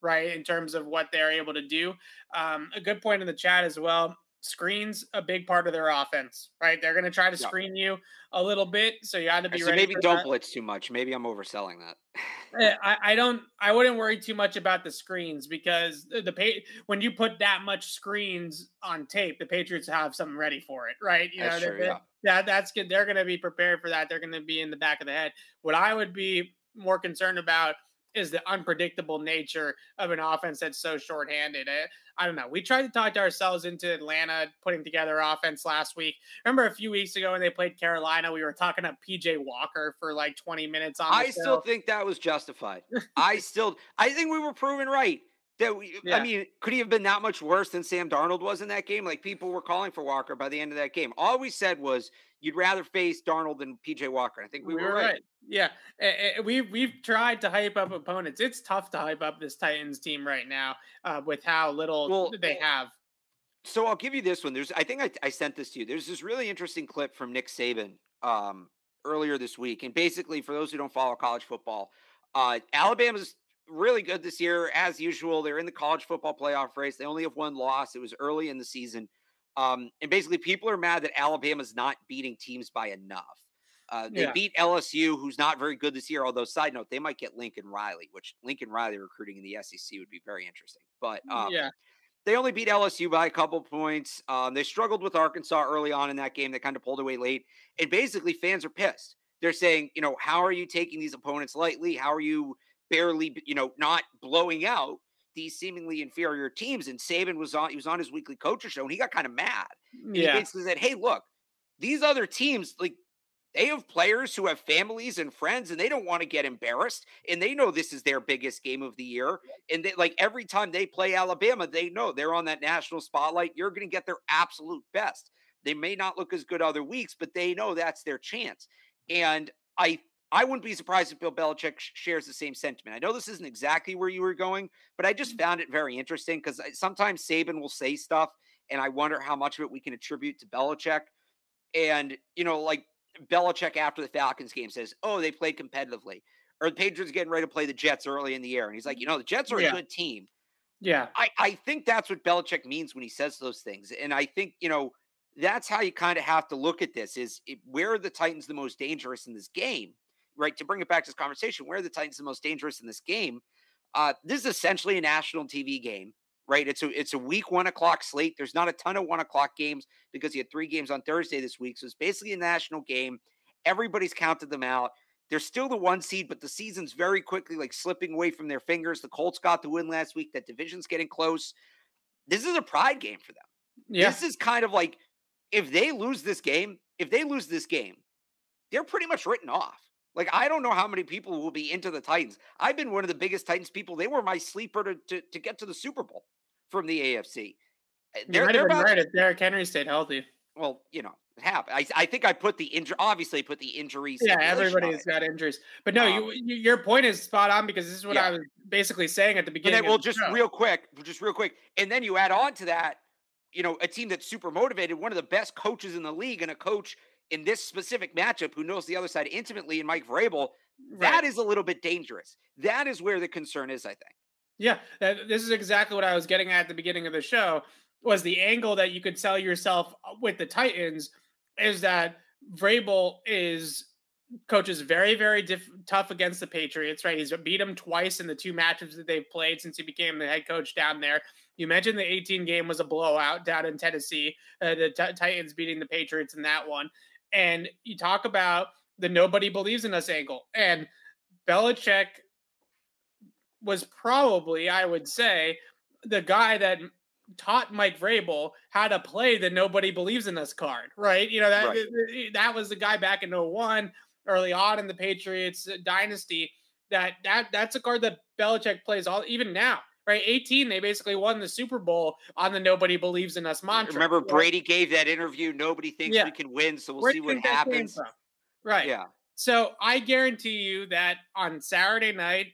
right, in terms of what they're able to do. Um, a good point in the chat as well. Screens a big part of their offense, right? They're going to try to screen you a little bit, so you got to be so ready. Maybe don't that. blitz too much. Maybe I'm overselling that. Eh, I, I, don't. I wouldn't worry too much about the screens because the, the when you put that much screens on tape, the Patriots have something ready for it, right? You that's know, true, yeah. that that's good. They're going to be prepared for that. They're going to be in the back of the head. What I would be more concerned about is the unpredictable nature of an offense that's so shorthanded. I, eh, I don't know. We tried to talk to ourselves into Atlanta putting together offense last week. Remember a few weeks ago when they played Carolina, we were talking up PJ Walker for like 20 minutes on I show. still think that was justified. I still I think we were proven right. That we, yeah. I mean, could he have been that much worse than Sam Darnold was in that game? Like people were calling for Walker by the end of that game. All we said was you'd rather face Darnold than PJ Walker. I think we, we were, were right. right. Yeah, we we've tried to hype up opponents. It's tough to hype up this Titans team right now uh, with how little well, they have. So I'll give you this one. There's, I think I, I sent this to you. There's this really interesting clip from Nick Saban um, earlier this week, and basically, for those who don't follow college football, uh, Alabama's really good this year as usual. They're in the college football playoff race. They only have one loss. It was early in the season. Um, and basically, people are mad that Alabama's not beating teams by enough. Uh, they yeah. beat LSU, who's not very good this year. Although, side note, they might get Lincoln Riley, which Lincoln Riley recruiting in the SEC would be very interesting. But um, yeah, they only beat LSU by a couple points. Um, they struggled with Arkansas early on in that game. They kind of pulled away late, and basically, fans are pissed. They're saying, you know, how are you taking these opponents lightly? How are you barely, you know, not blowing out these seemingly inferior teams? And Saban was on; he was on his weekly coacher show, and he got kind of mad. Yeah. He basically said, "Hey, look, these other teams, like they have players who have families and friends and they don't want to get embarrassed and they know this is their biggest game of the year and they like every time they play Alabama they know they're on that national spotlight you're going to get their absolute best they may not look as good other weeks but they know that's their chance and I I wouldn't be surprised if Bill Belichick shares the same sentiment. I know this isn't exactly where you were going, but I just mm-hmm. found it very interesting because sometimes Saban will say stuff, and I wonder how much of it we can attribute to Belichick. And, you know, like Belichick after the Falcons game says, "Oh, they played competitively," or the Patriots getting ready to play the Jets early in the year, and he's like, mm-hmm. "You know, the Jets are yeah. a good team." Yeah, I I think that's what Belichick means when he says those things, and I think you know that's how you kind of have to look at this: is it, where are the Titans the most dangerous in this game? Right to bring it back to this conversation, where are the Titans the most dangerous in this game? Uh, this is essentially a national TV game right? It's a it's a week one o'clock slate. There's not a ton of one o'clock games because you had three games on Thursday this week. So it's basically a national game. Everybody's counted them out. They're still the one seed, but the season's very quickly like slipping away from their fingers. The Colts got the win last week. That division's getting close. This is a pride game for them. Yeah. This is kind of like if they lose this game, if they lose this game, they're pretty much written off. Like I don't know how many people will be into the Titans. I've been one of the biggest Titans people. They were my sleeper to to, to get to the Super Bowl from the AFC. Eh, they're, you might have been right if Derrick Henry stayed healthy. Well, you know, it happened. I, I think I put the injury. Obviously, put the injuries. Yeah, everybody's got injuries. But no, um, you, your point is spot on because this is what yeah. I was basically saying at the beginning. Then, well, just show. real quick, just real quick, and then you add on to that, you know, a team that's super motivated, one of the best coaches in the league, and a coach in this specific matchup who knows the other side intimately, and Mike Vrabel. Right. That is a little bit dangerous. That is where the concern is, I think. Yeah, that, this is exactly what I was getting at, at the beginning of the show. Was the angle that you could sell yourself uh, with the Titans is that Vrabel is coaches very very diff- tough against the Patriots. Right, he's beat them twice in the two matches that they've played since he became the head coach down there. You mentioned the 18 game was a blowout down in Tennessee. Uh, the t- Titans beating the Patriots in that one, and you talk about the nobody believes in us angle and Belichick was probably, I would say, the guy that taught Mike Vrabel how to play the nobody believes in us card, right? You know, that right. that was the guy back in 01, early on in the Patriots uh, dynasty. That that that's a card that Belichick plays all even now. Right, 18, they basically won the Super Bowl on the nobody believes in us mantra. Remember, Brady gave that interview, nobody thinks yeah. we can win, so we'll Where see what happens. Right. Yeah. So I guarantee you that on Saturday night,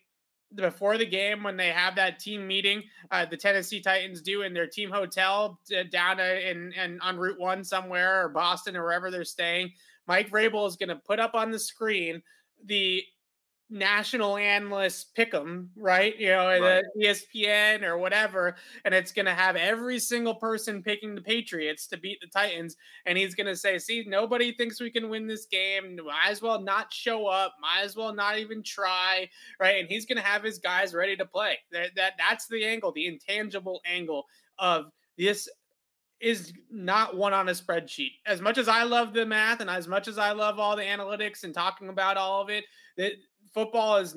before the game when they have that team meeting uh, the tennessee titans do in their team hotel uh, down in, in on route one somewhere or boston or wherever they're staying mike vrabel is going to put up on the screen the national analysts pick them, right? You know, right. ESPN or whatever, and it's going to have every single person picking the Patriots to beat the Titans, and he's going to say, "See, nobody thinks we can win this game. Might as well not show up. Might as well not even try." Right? And he's going to have his guys ready to play. That, that that's the angle, the intangible angle of this is not one on a spreadsheet. As much as I love the math and as much as I love all the analytics and talking about all of it, that football is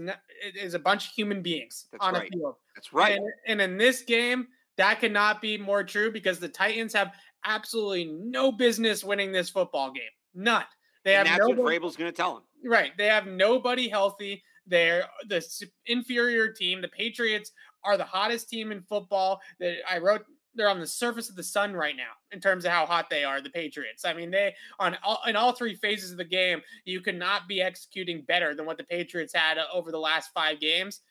is a bunch of human beings That's on right. a field. That's right. And, and in this game, that cannot be more true because the Titans have absolutely no business winning this football game. None. They and have that's nobody, what Vrabel's going to tell them. Right. They have nobody healthy. They're the inferior team. The Patriots are the hottest team in football. That I wrote they're on the surface of the sun right now in terms of how hot they are. The Patriots. I mean, they on all, in all three phases of the game, you could not be executing better than what the Patriots had uh, over the last five games.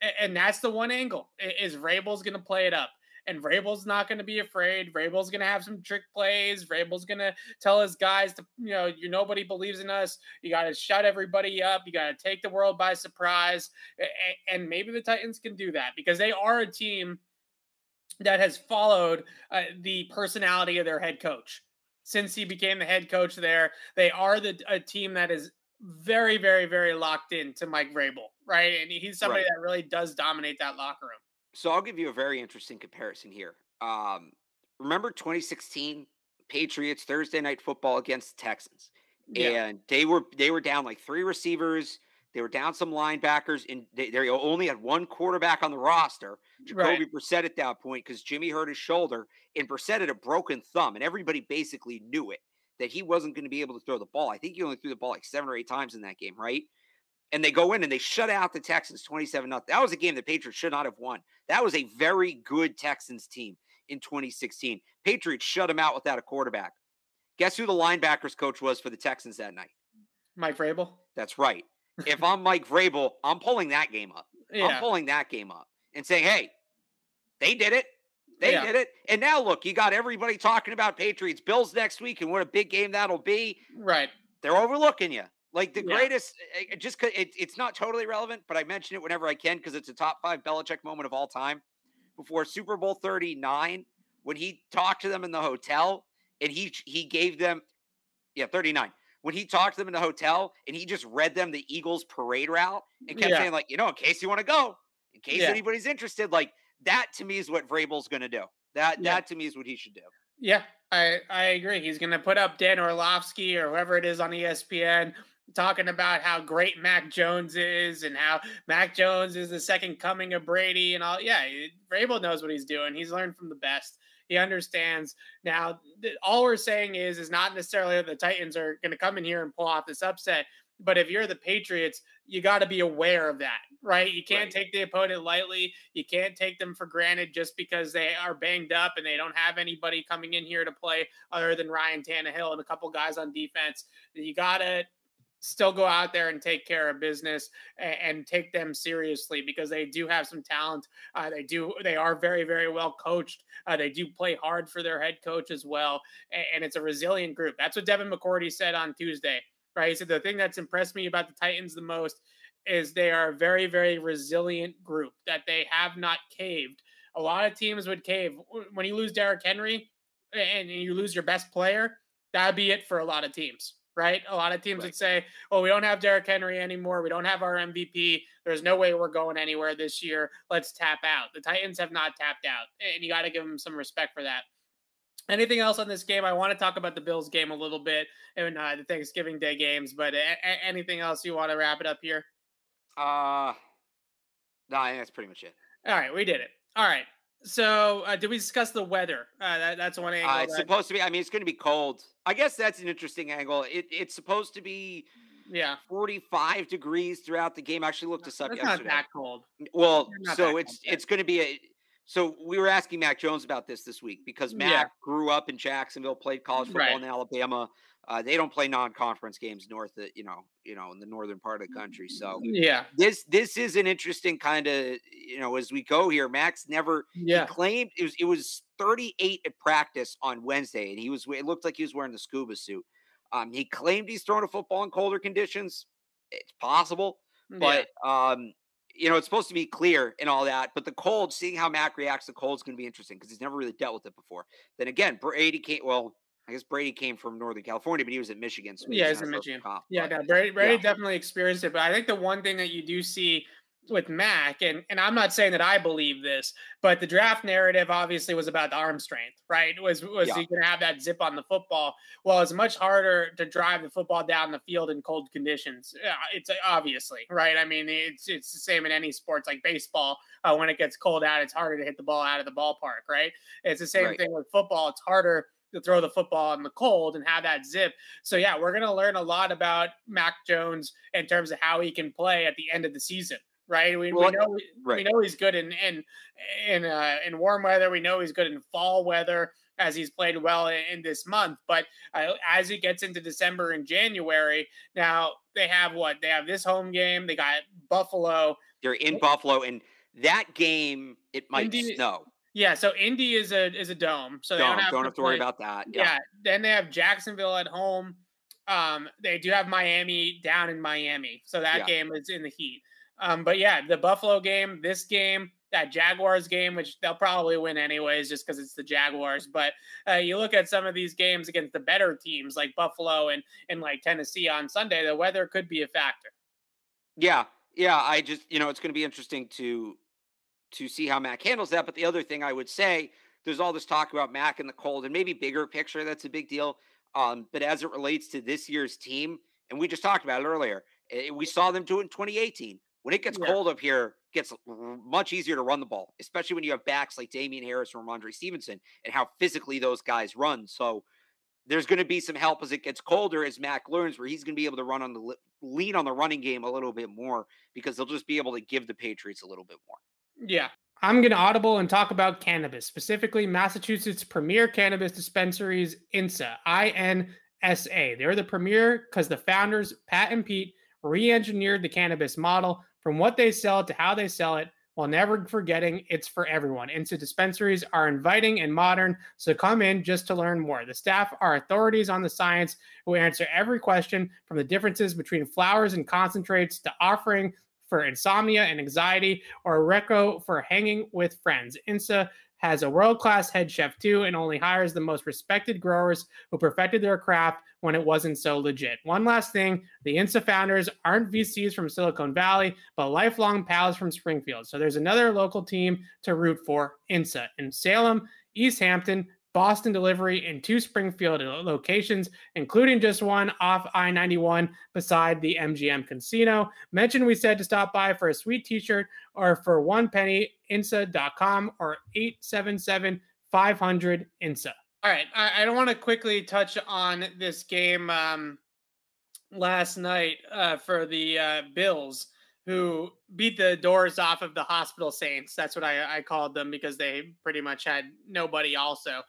And, and that's the one angle is Vrabel's going to play it up. And Vrabel's not going to be afraid. Vrabel's going to have some trick plays. Vrabel's going to tell his guys to, you know, you nobody believes in us. You got to shut everybody up. You got to take the world by surprise. And maybe the Titans can do that because they are a team that has followed uh, the personality of their head coach since he became the head coach there. They are the a team that is very, very, very locked in to Mike Vrabel, right? And he's somebody right. that really does dominate that locker room. So I'll give you a very interesting comparison here. Um, remember 2016 Patriots Thursday night football against the Texans, yeah. and they were they were down like three receivers they were down some linebackers, and they, they only had one quarterback on the roster, Jacoby right. Brissett at that point, because Jimmy hurt his shoulder, and Brissett had a broken thumb, and everybody basically knew it that he wasn't going to be able to throw the ball. I think he only threw the ball like seven or eight times in that game, right? And they go in and they shut out the Texans 27 0. That was a game the Patriots should not have won. That was a very good Texans team in 2016. Patriots shut them out without a quarterback. Guess who the linebackers coach was for the Texans that night? Mike Vrabel. That's right if I'm Mike Vrabel, I'm pulling that game up. Yeah. I'm pulling that game up and saying, hey, they did it. They yeah. did it. And now look, you got everybody talking about Patriots, Bills next week, and what a big game that'll be. Right. They're overlooking you. Like the yeah. greatest, eh, eh, just it, it's not totally relevant, but I mention it whenever I can because it's a top five Belichick moment of all time. Before Super Bowl 39, when he talked to them in the hotel and he he gave them, yeah, 39 when he talked to them in the hotel and he just read them the Eagles parade route and kept yeah. saying, like, you know, in case you want to go, in case yeah. anybody's interested, like that to me is what Vrabel's going to do. That yeah. that to me is what he should do. Yeah, I I agree. He's going to put up Dan Orlovsky or whoever it is on ESPN talking about how great Mac Jones is and how Mac Jones is the second coming of Brady and all. Yeah, Vrabel knows what he's doing. He's learned from the best. He understands. Now, all we're saying is is not necessarily that the Titans are going to come in here and pull off this upset. But if you're the Patriots, you got to be aware of that, right? You can't right. take the opponent lightly. You can't take them for granted just because they are banged up and they don't have anybody coming in here to play other than Ryan Tannehill and a couple guys on defense. You got to still go out there and take care of business and, and take them seriously because they do have some talent. Uh, they do. They are very, very well coached. Uh, they do play hard for their head coach as well, and, and it's a resilient group. That's what Devin McCourty said on Tuesday. Right? He said the thing that's impressed me about the Titans the most is they are a very, very resilient group. That they have not caved. A lot of teams would cave when you lose Derrick Henry and you lose your best player. That'd be it for a lot of teams right? A lot of teams right. would say, well, we don't have Derrick Henry anymore. We don't have our MVP. There's no way we're going anywhere this year. Let's tap out. The Titans have not tapped out, and you got to give them some respect for that. Anything else on this game? I want to talk about the Bills game a little bit and uh, the Thanksgiving Day games, but a- a- anything else you want to wrap it up here? Uh, no, I think that's pretty much it. All right, we did it. All right. So, uh, did we discuss the weather? Uh, that, that's one angle. Uh, it's that... supposed to be. I mean, it's going to be cold. I guess that's an interesting angle. It, it's supposed to be, yeah, forty-five degrees throughout the game. I actually looked this up it's yesterday. Not that cold. Well, so it's cold, it's going to be a. So we were asking Mac Jones about this this week because Mac yeah. grew up in Jacksonville, played college football right. in Alabama. Uh, they don't play non-conference games north of you know you know in the northern part of the country. So yeah, this this is an interesting kind of you know as we go here. Max never yeah claimed it was it was 38 at practice on Wednesday, and he was it looked like he was wearing the scuba suit. Um, he claimed he's thrown a football in colder conditions. It's possible, But yeah. um, you know, it's supposed to be clear and all that. But the cold, seeing how Mac reacts to cold is going to be interesting because he's never really dealt with it before. Then again, Brady came. Well, I guess Brady came from Northern California, but he was at Michigan. So yeah, he's in Michigan. Comp, yeah, no, Brady, Brady yeah. definitely experienced it. But I think the one thing that you do see with Mac, and and I'm not saying that I believe this, but the draft narrative obviously was about the arm strength, right? Was was yeah. he going to have that zip on the football? Well, it's much harder to drive the football down the field in cold conditions. It's obviously right. I mean, it's it's the same in any sports like baseball. Uh, when it gets cold out, it's harder to hit the ball out of the ballpark, right? It's the same right. thing with football. It's harder to throw the football in the cold and have that zip. So yeah, we're going to learn a lot about Mac Jones in terms of how he can play at the end of the season right? We, well, we know right. we know he's good in in in uh, in warm weather. We know he's good in fall weather as he's played well in, in this month. But uh, as it gets into December and January, now they have what they have this home game. They got Buffalo. They're in Buffalo, and that game it might Indy, snow. Yeah, so Indy is a is a dome, so they don't have, don't to, have to worry about that. Yeah. yeah, then they have Jacksonville at home. Um, they do have Miami down in Miami, so that yeah. game is in the heat. Um, but yeah, the Buffalo game, this game, that Jaguars game, which they'll probably win anyways, just because it's the Jaguars. But uh, you look at some of these games against the better teams like Buffalo and and like Tennessee on Sunday, the weather could be a factor. Yeah, yeah. I just you know it's going to be interesting to to see how Mac handles that. But the other thing I would say, there's all this talk about Mac and the cold, and maybe bigger picture. That's a big deal. Um, but as it relates to this year's team, and we just talked about it earlier, eh, we saw them do it in 2018 when it gets yeah. cold up here, gets much easier to run the ball, especially when you have backs like Damien Harris or Rhamondre Stevenson and how physically those guys run. So there's going to be some help as it gets colder as Mac learns where he's going to be able to run on the lean on the running game a little bit more because they'll just be able to give the Patriots a little bit more. Yeah. I'm going to audible and talk about cannabis, specifically Massachusetts premier cannabis dispensaries, INSA, I N S A. They're the premier because the founders, Pat and Pete, re engineered the cannabis model from what they sell to how they sell it, while never forgetting it's for everyone. INSA dispensaries are inviting and modern, so come in just to learn more. The staff are authorities on the science who answer every question from the differences between flowers and concentrates to offering for insomnia and anxiety or Reco for hanging with friends. INSA has a world class head chef too, and only hires the most respected growers who perfected their craft when it wasn't so legit. One last thing the INSA founders aren't VCs from Silicon Valley, but lifelong pals from Springfield. So there's another local team to root for INSA in Salem, East Hampton, Boston delivery in two Springfield locations, including just one off I 91 beside the MGM Casino. Mention we said to stop by for a sweet t shirt or for one penny, INSA.com or 877 500 INSA. All right. I, I don't want to quickly touch on this game um, last night uh, for the uh, Bills who beat the doors off of the hospital saints. That's what I, I called them because they pretty much had nobody also.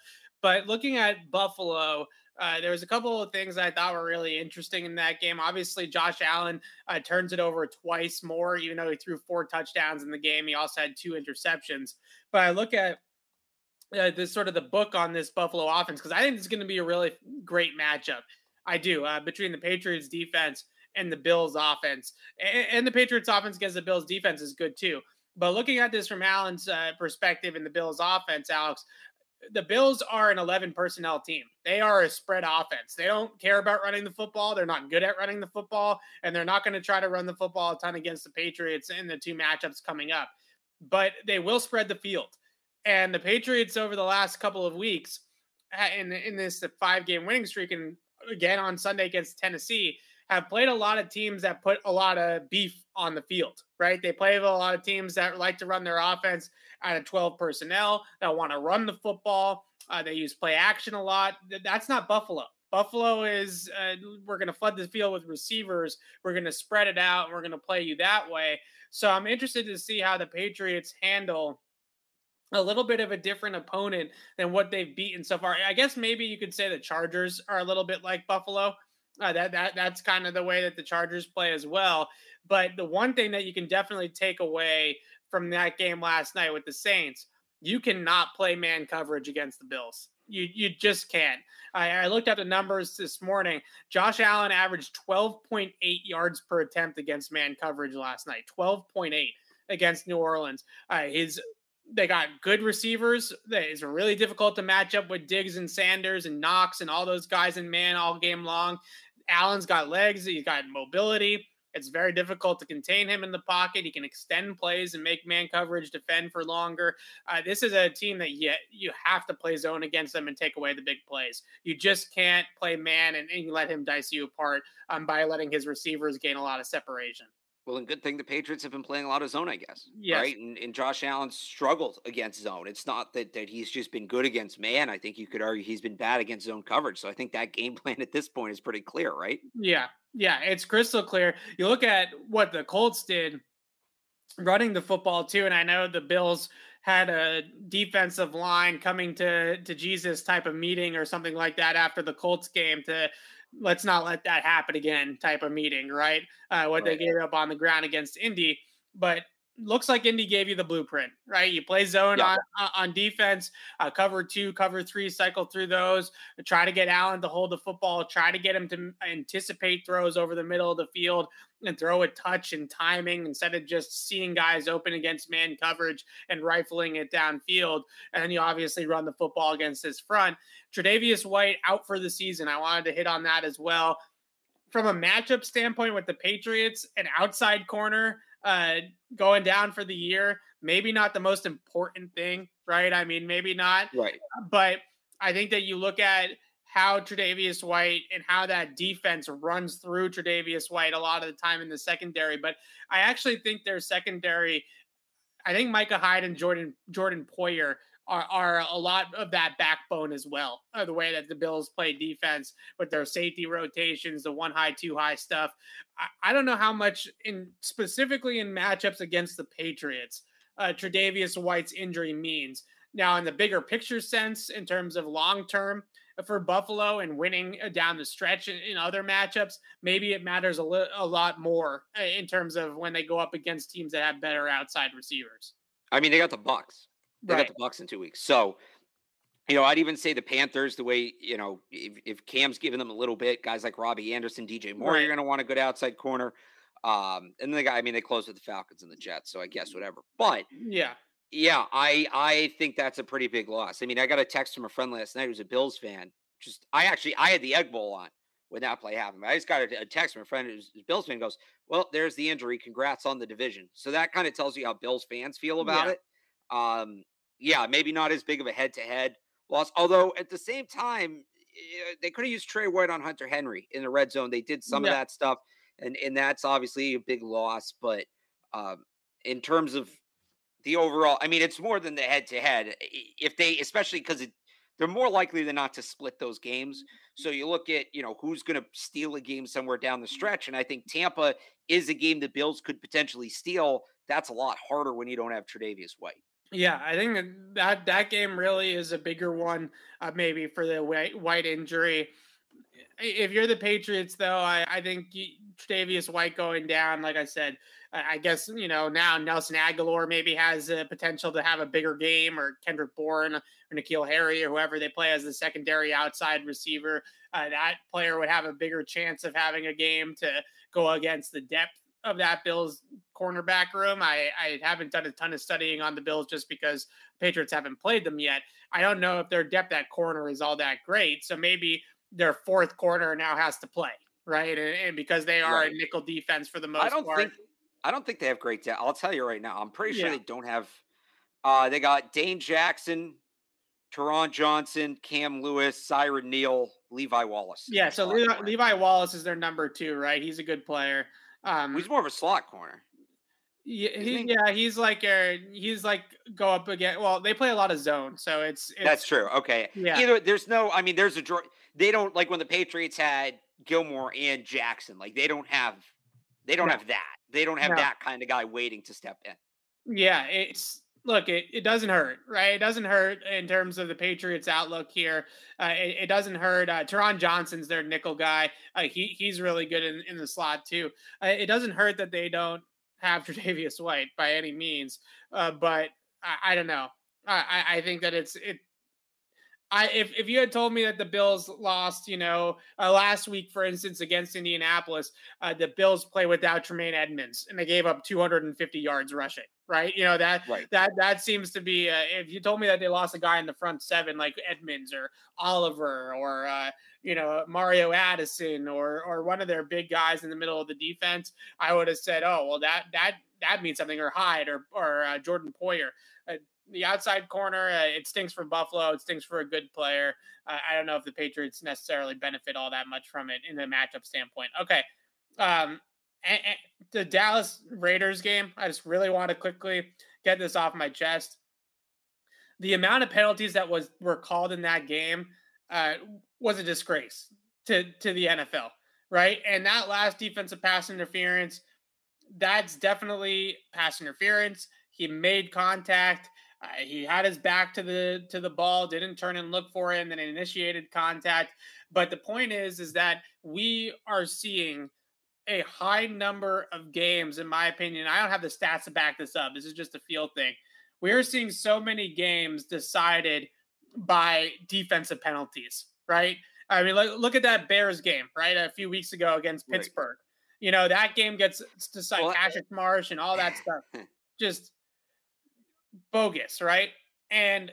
But looking at Buffalo, uh, there was a couple of things I thought were really interesting in that game. Obviously, Josh Allen uh, turns it over twice more, even though he threw four touchdowns in the game. He also had two interceptions. But I look at uh, this sort of the book on this Buffalo offense because I think it's going to be a really great matchup. I do uh, between the Patriots defense and the Bills offense. And, and the Patriots offense against the Bills defense is good too. But looking at this from Allen's uh, perspective in the Bills offense, Alex, the Bills are an 11 personnel team. They are a spread offense. They don't care about running the football. They're not good at running the football, and they're not going to try to run the football a ton against the Patriots in the two matchups coming up. But they will spread the field. And the Patriots over the last couple of weeks in in this five game winning streak, and again on Sunday against Tennessee, have played a lot of teams that put a lot of beef on the field, right? They play with a lot of teams that like to run their offense out of 12 personnel, that want to run the football. Uh, they use play action a lot. That's not Buffalo. Buffalo is, uh, we're going to flood the field with receivers. We're going to spread it out and we're going to play you that way. So I'm interested to see how the Patriots handle a little bit of a different opponent than what they've beaten so far. I guess maybe you could say the Chargers are a little bit like Buffalo uh, that that that's kind of the way that the Chargers play as well. But the one thing that you can definitely take away from that game last night with the Saints, you cannot play man coverage against the Bills. You you just can't. I, I looked at the numbers this morning. Josh Allen averaged 12.8 yards per attempt against man coverage last night. 12.8 against New Orleans. Uh, his they got good receivers. It's really difficult to match up with Diggs and Sanders and Knox and all those guys in man all game long. Allen's got legs. He's got mobility. It's very difficult to contain him in the pocket. He can extend plays and make man coverage defend for longer. Uh, this is a team that you, you have to play zone against them and take away the big plays. You just can't play man and, and let him dice you apart um, by letting his receivers gain a lot of separation. Well, and good thing the Patriots have been playing a lot of zone, I guess. Yes. Right. And, and Josh Allen struggled against zone. It's not that, that he's just been good against man. I think you could argue he's been bad against zone coverage. So I think that game plan at this point is pretty clear, right? Yeah. Yeah. It's crystal clear. You look at what the Colts did running the football too. And I know the Bills had a defensive line coming to to Jesus type of meeting or something like that after the Colts game to let's not let that happen again type of meeting, right? Uh, what right. they gave up on the ground against Indy. But looks like Indy gave you the blueprint, right? You play zone yeah. on uh, on defense, uh, cover two, cover three, cycle through those. Try to get Allen to hold the football. Try to get him to anticipate throws over the middle of the field and throw a touch and timing instead of just seeing guys open against man coverage and rifling it downfield. And then you obviously run the football against his front. Tre'Davious White out for the season. I wanted to hit on that as well. From a matchup standpoint with the Patriots, an outside corner uh, going down for the year. Maybe not the most important thing, right? I mean, maybe not. Right. But I think that you look at how Tre'Davious White and how that defense runs through Tre'Davious White a lot of the time in the secondary. But I actually think their secondary, I think Micah Hyde and Jordan Jordan Poyer are, are a lot of that backbone as well. Uh, the way that the Bills play defense with their safety rotations, the one high, two high stuff. I, I don't know how much in specifically in matchups against the Patriots, uh, Tre'Davious White's injury means. Now, in the bigger picture sense, in terms of long term for Buffalo and winning uh, down the stretch in, in other matchups, maybe it matters a, li- a lot more uh, in terms of when they go up against teams that have better outside receivers. I mean, they got the Bucks. They right. got the Bucs in two weeks. So, you know, I'd even say the Panthers, the way, you know, if, if Cam's giving them a little bit, guys like Robbie Anderson, DJ Moore, right. you're going to want a good outside corner. Um, and then the guy, I mean, they closed with the Falcons and the Jets, so I guess whatever. But yeah, yeah, I I think that's a pretty big loss. I mean, I got a text from a friend last night who's a Bills fan. Just I actually I had the Egg Bowl on when that play happened. I just got a, text from a friend who's a Bills fan goes, "Well, there's the injury. Congrats on the division." So that kind of tells you how Bills fans feel about yeah. it. Um, yeah, maybe not as big of a head to head loss. Although at the same time, eh, they could have used Trey White on Hunter Henry in the red zone. They did some yeah. of that stuff, and and that's obviously a big loss. But um, in terms of the overall, I mean, it's more than the head to head. If they, especially because they're more likely than not to split those games. So you look at, you know, who's going to steal a game somewhere down the stretch. And I think Tampa is a game the Bills could potentially steal. That's a lot harder when you don't have Tre'Davious White. Yeah, I think that that game really is a bigger one, uh, maybe for the white, white injury. If you're the Patriots, though, I, I think Tre'Davious White going down, like I said, I guess you know now Nelson Agholor maybe has a potential to have a bigger game, or Kendrick Bourne or N'Keal Harry or whoever they play as the secondary outside receiver. Uh, that player would have a bigger chance of having a game to go against the depth of that Bills cornerback room. I, I haven't done a ton of studying on the Bills just because Patriots haven't played them yet. I don't know if their depth at corner is all that great. So maybe their fourth corner now has to play, right? And, and because they are right. a nickel defense for the most I don't part. Think, I don't think they have great depth. I'll tell you right now. I'm pretty sure yeah. they don't have. Uh, they got Dane Jackson, Taron Johnson, Cam Lewis, Siran Neal, Levi Wallace. Yeah, so Levi, Levi Wallace is their number two, right? He's a good player. Um, he's more of a slot corner. Yeah, he, yeah, he's like a he's like go up again. Well, they play a lot of zone, so it's, it's that's true. Okay, yeah. Either there's no, I mean, there's a they don't like when the Patriots had Gilmore and Jackson. Like they don't have, they don't no. have that. They don't have no. that kind of guy waiting to step in. Yeah, it's look, it, it doesn't hurt, right? It doesn't hurt in terms of the Patriots' outlook here. Uh, it, it, doesn't hurt. Uh, Taron Johnson's their nickel guy. Uh, he he's really good in, in the slot too. Uh, it doesn't hurt that they don't have Tre'Davious White by any means, uh, but I, I, don't know. I, I think that it's it. I if, if you had told me that the Bills lost, you know, uh, last week, for instance, against Indianapolis, uh, the Bills play without Tremaine Edmunds and they gave up 250 yards rushing, right? You know that right. that that seems to be. Uh, if you told me that they lost a guy in the front seven like Edmonds or Oliver or uh, you know Mario Addison or or one of their big guys in the middle of the defense, I would have said, oh well, that that that means something, or Hyde or or uh, Jordan Poyer. Uh, the outside corner, uh, it stinks for Buffalo. It stinks for a good player. Uh, I don't know if the Patriots necessarily benefit all that much from it in the matchup standpoint. Okay. Um, and, and the Dallas Raiders game, I just really want to quickly get this off my chest. The amount of penalties that was were called in that game uh, was a disgrace to to the NFL, right? And that last defensive pass interference, that's definitely pass interference. He made contact. Uh, he had his back to the to the ball, didn't turn and look for it, and then initiated contact. But the point is, is that we are seeing a high number of games, in my opinion. I don't have the stats to back this up. This is just a feel thing. We are seeing so many games decided by defensive penalties, right? I mean, look, look at that Bears game, right? A few weeks ago against Pittsburgh. Right. You know, that game gets decided, well, Marsh and all that stuff. Just bogus, right? And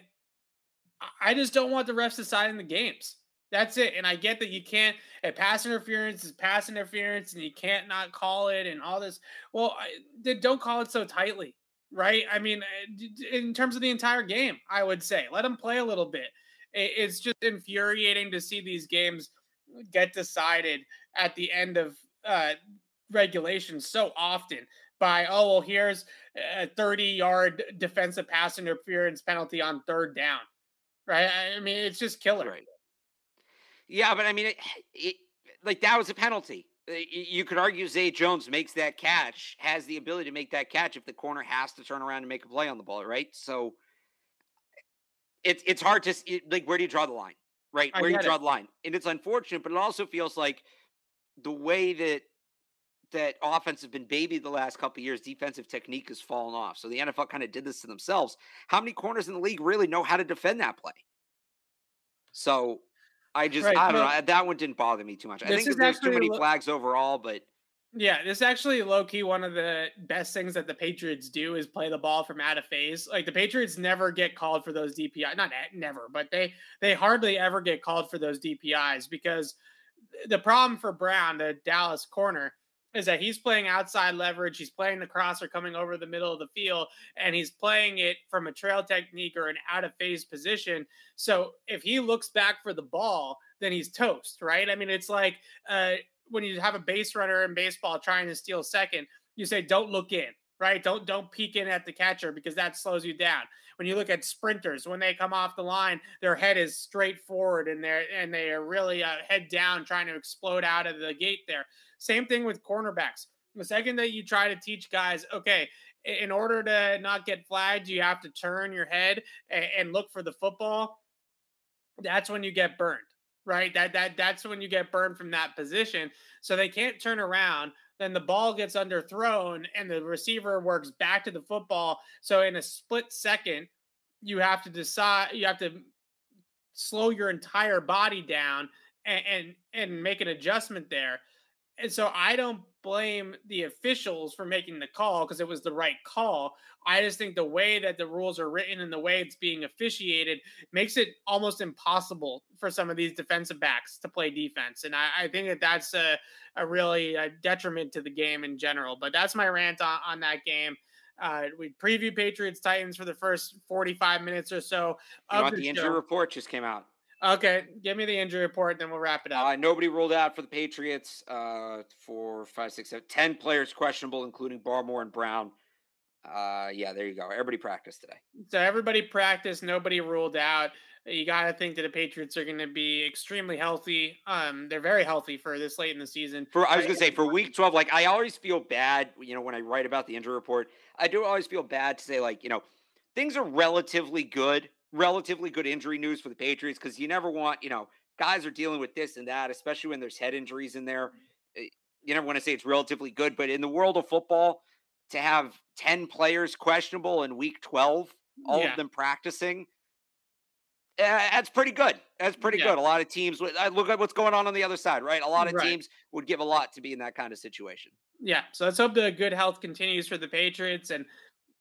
I just don't want the refs deciding the games. That's it. And I get that you can't, a pass interference is pass interference and you can't not call it and all this. Well, I, don't call it so tightly, right? I mean, eh, in terms of the entire game, I would say let them play a little bit. It's just infuriating to see these games get decided at the end of uh, regulation so often by oh well here's a 30 yard defensive pass interference penalty on third down. Right? I mean it's just killer. Right. Yeah but i mean it, it, like that was a penalty. Uh, you could argue zay jones makes that catch has the ability to make that catch if the corner has to turn around and make a play on the ball right? So it's it's hard to like where do you draw the line right? Where do you draw it. the line? And it's unfortunate but it also feels like the way that that offense has been babied the last couple years. Defensive technique has fallen off. So the NFL kind of did this to themselves. How many corners in the league really know how to defend that play? So I just right. I don't know. That one didn't bother me too much. I think there's too many lo- flags overall, but yeah, this is actually low key one of the best things that the Patriots do is play the ball from out of phase. Like the Patriots never get called for those DPI, not never, but they they hardly ever get called for those DPIs because eh, the problem for Brown, the Dallas corner, is that he's playing outside leverage. He's playing the crosser coming over the middle of the field, and he's playing it from a trail technique or an out of phase position. So if he looks back for the ball, then he's toast, right? I mean, it's like uh, when you have a base runner in baseball trying to steal second, you say, "Don't look in." Right? Don't don't peek in at the catcher because that slows you down. When you look at sprinters, when they come off the line, their head is straight forward and they're and they are really uh, head down, trying to explode out of the gate there. Same thing with cornerbacks. The second that you try to teach guys, okay, in order to not get flagged, you have to turn your head and, look for the football. That's when you get burned, right? That that that's when you get burned from that position. So they can't turn around. Then the ball gets underthrown, and the receiver works back to the football. So in a split second, you have to decide. You have to slow your entire body down and and, and make an adjustment there. And so I don't blame the officials for making the call because it was the right call. I just think the way that the rules are written and the way it's being officiated makes it almost impossible for some of these defensive backs to play defense. And I, I think that that's a, a really a detriment to the game in general. But that's my rant on, on that game. Uh, we preview Patriots Titans for the first 45 minutes or so. Know, the, the injury report just came out. Okay, give me the injury report, then we'll wrap it up. Uh, nobody ruled out for the Patriots. Uh, four, five, six, seven, ten players questionable, including Barmore and Brown. Uh, yeah, there you go. Everybody practiced today. So everybody practiced. Nobody ruled out. You got to think that the Patriots are going to be extremely healthy. Um, they're very healthy for this late in the season. For I was going to say for week twelve, like I always feel bad. You know, when I write about the injury report, I do always feel bad to say like you know things are relatively good relatively good injury news for the Patriots because you never want, you know, guys are dealing with this and that, especially when there's head injuries in there. Eh, you never want to say it's relatively good, but in the world of football, to have 10 players questionable in week 12, all yeah. of them practicing, that's pretty good. That's pretty yeah. good. A lot of teams. I look at what's going on on the other side, right? A lot of right. teams would give a lot to be in that kind of situation. Yeah. So let's hope the good health continues for the Patriots. And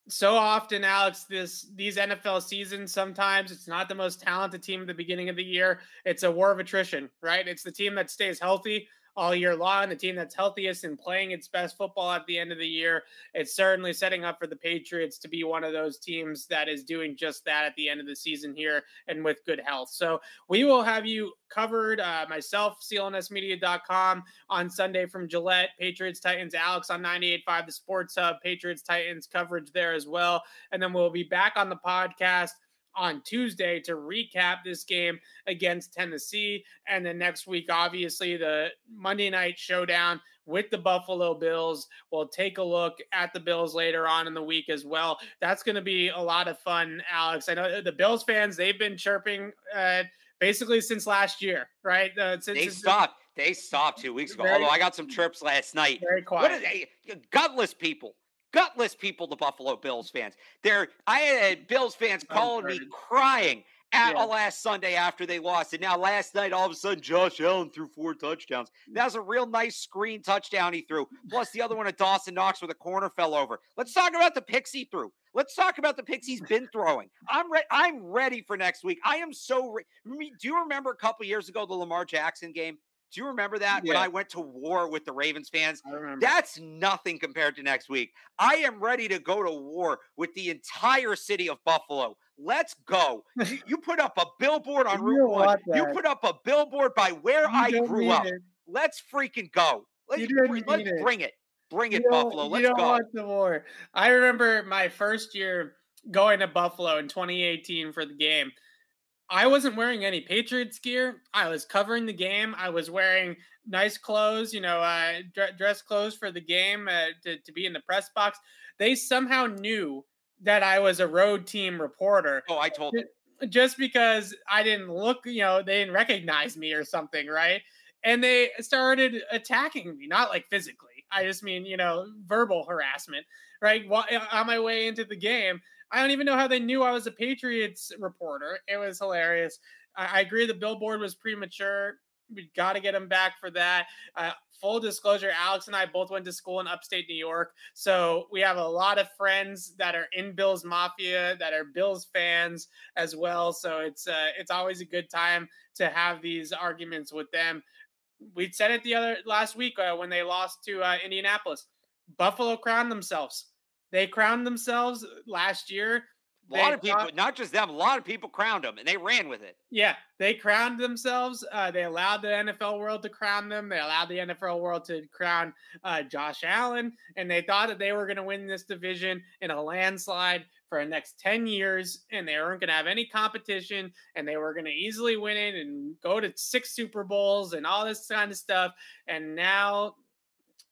so often, Alex, this these NFL seasons, sometimes it's not the most talented team at the beginning of the year. It's a war of attrition, right? It's the team that stays healthy all year long, the team that's healthiest and playing its best football at the end of the year. It's certainly setting up for the Patriots to be one of those teams that is doing just that at the end of the season here and with good health. So we will have you covered, uh, myself, clnsmedia.com on Sunday from Gillette, Patriots, Titans, Alex on 98.5, the Sports Hub, Patriots, Titans coverage there as well. And then we'll be back on the podcast on Tuesday to recap this game against Tennessee. And then next week, obviously, the Monday night showdown with the Buffalo Bills. We'll take a look at the Bills later on in the week as well. That's going to be a lot of fun, Alex. I know the Bills fans, they've been chirping uh, basically since last year, right? Uh, since, they stopped. They stopped two weeks ago. Very, Although I got some trips last night. Very quiet. What are they? Gutless people gutless people, the Buffalo Bills fans. They're I had Bills fans calling me crying at yeah. last Sunday after they lost. And now last night, all of a sudden, Josh Allen threw four touchdowns. That was a real nice screen touchdown he threw. Plus the other one at Dawson Knox where the corner fell over. Let's talk about the picks he threw. Let's talk about the picks he's been throwing. I'm ready. I'm ready for next week. I am so. Re- Do you remember a couple years ago the Lamar Jackson game? Do you remember that yeah. when I went to war with the Ravens fans? That's nothing compared to next week. I am ready to go to war with the entire city of Buffalo. Let's go. you, you put up a billboard on Route 1. You put up a billboard by where you I grew up. It. Let's freaking go. Let's, bring, let's it. bring it. Bring it, Buffalo. Let's you don't go. Want the war. I remember my first year going to Buffalo in 2018 for the game. I wasn't wearing any Patriots gear. I was covering the game. I was wearing nice clothes, you know, uh, dress clothes for the game uh, to, to be in the press box. They somehow knew that I was a road team reporter. Oh, I told them. Just because I didn't look, you know, they didn't recognize me or something, right? And they started attacking me, not like physically. I just mean, you know, verbal harassment, right? On my way into the game. I don't even know how they knew I was a Patriots reporter. It was hilarious. I, I agree the billboard was premature. We got to get him back for that. Uh, full disclosure, Alex and I both went to school in upstate New York. So we have a lot of friends that are in Bills Mafia, that are Bills fans as well. So it's uh, it's always a good time to have these arguments with them. We said it the other last week uh, when they lost to uh, Indianapolis. Buffalo crowned themselves they crowned themselves last year. A lot of people, not just them, a lot of people crowned them and they ran with it. Yeah, they crowned themselves. Uh, they allowed the NFL world to crown them. They allowed the NFL world to crown uh, Josh Allen. And they thought that they were going to win this division in a landslide for the next 10 years. And they weren't going to have any competition. And they were going to easily win it and go to six Super Bowls and all this kind of stuff. And now,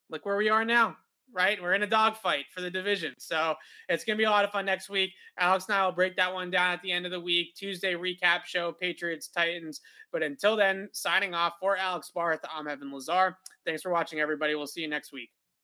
look where we are now right? We're in a dogfight for the division. So it's going to be a lot of fun next week. Alex and I will break that one down at the end of the week. Tuesday recap show, Patriots, Titans. But until then, signing off for Alex Barth, I'm Evan Lazar. Thanks for watching, everybody. We'll see you next week.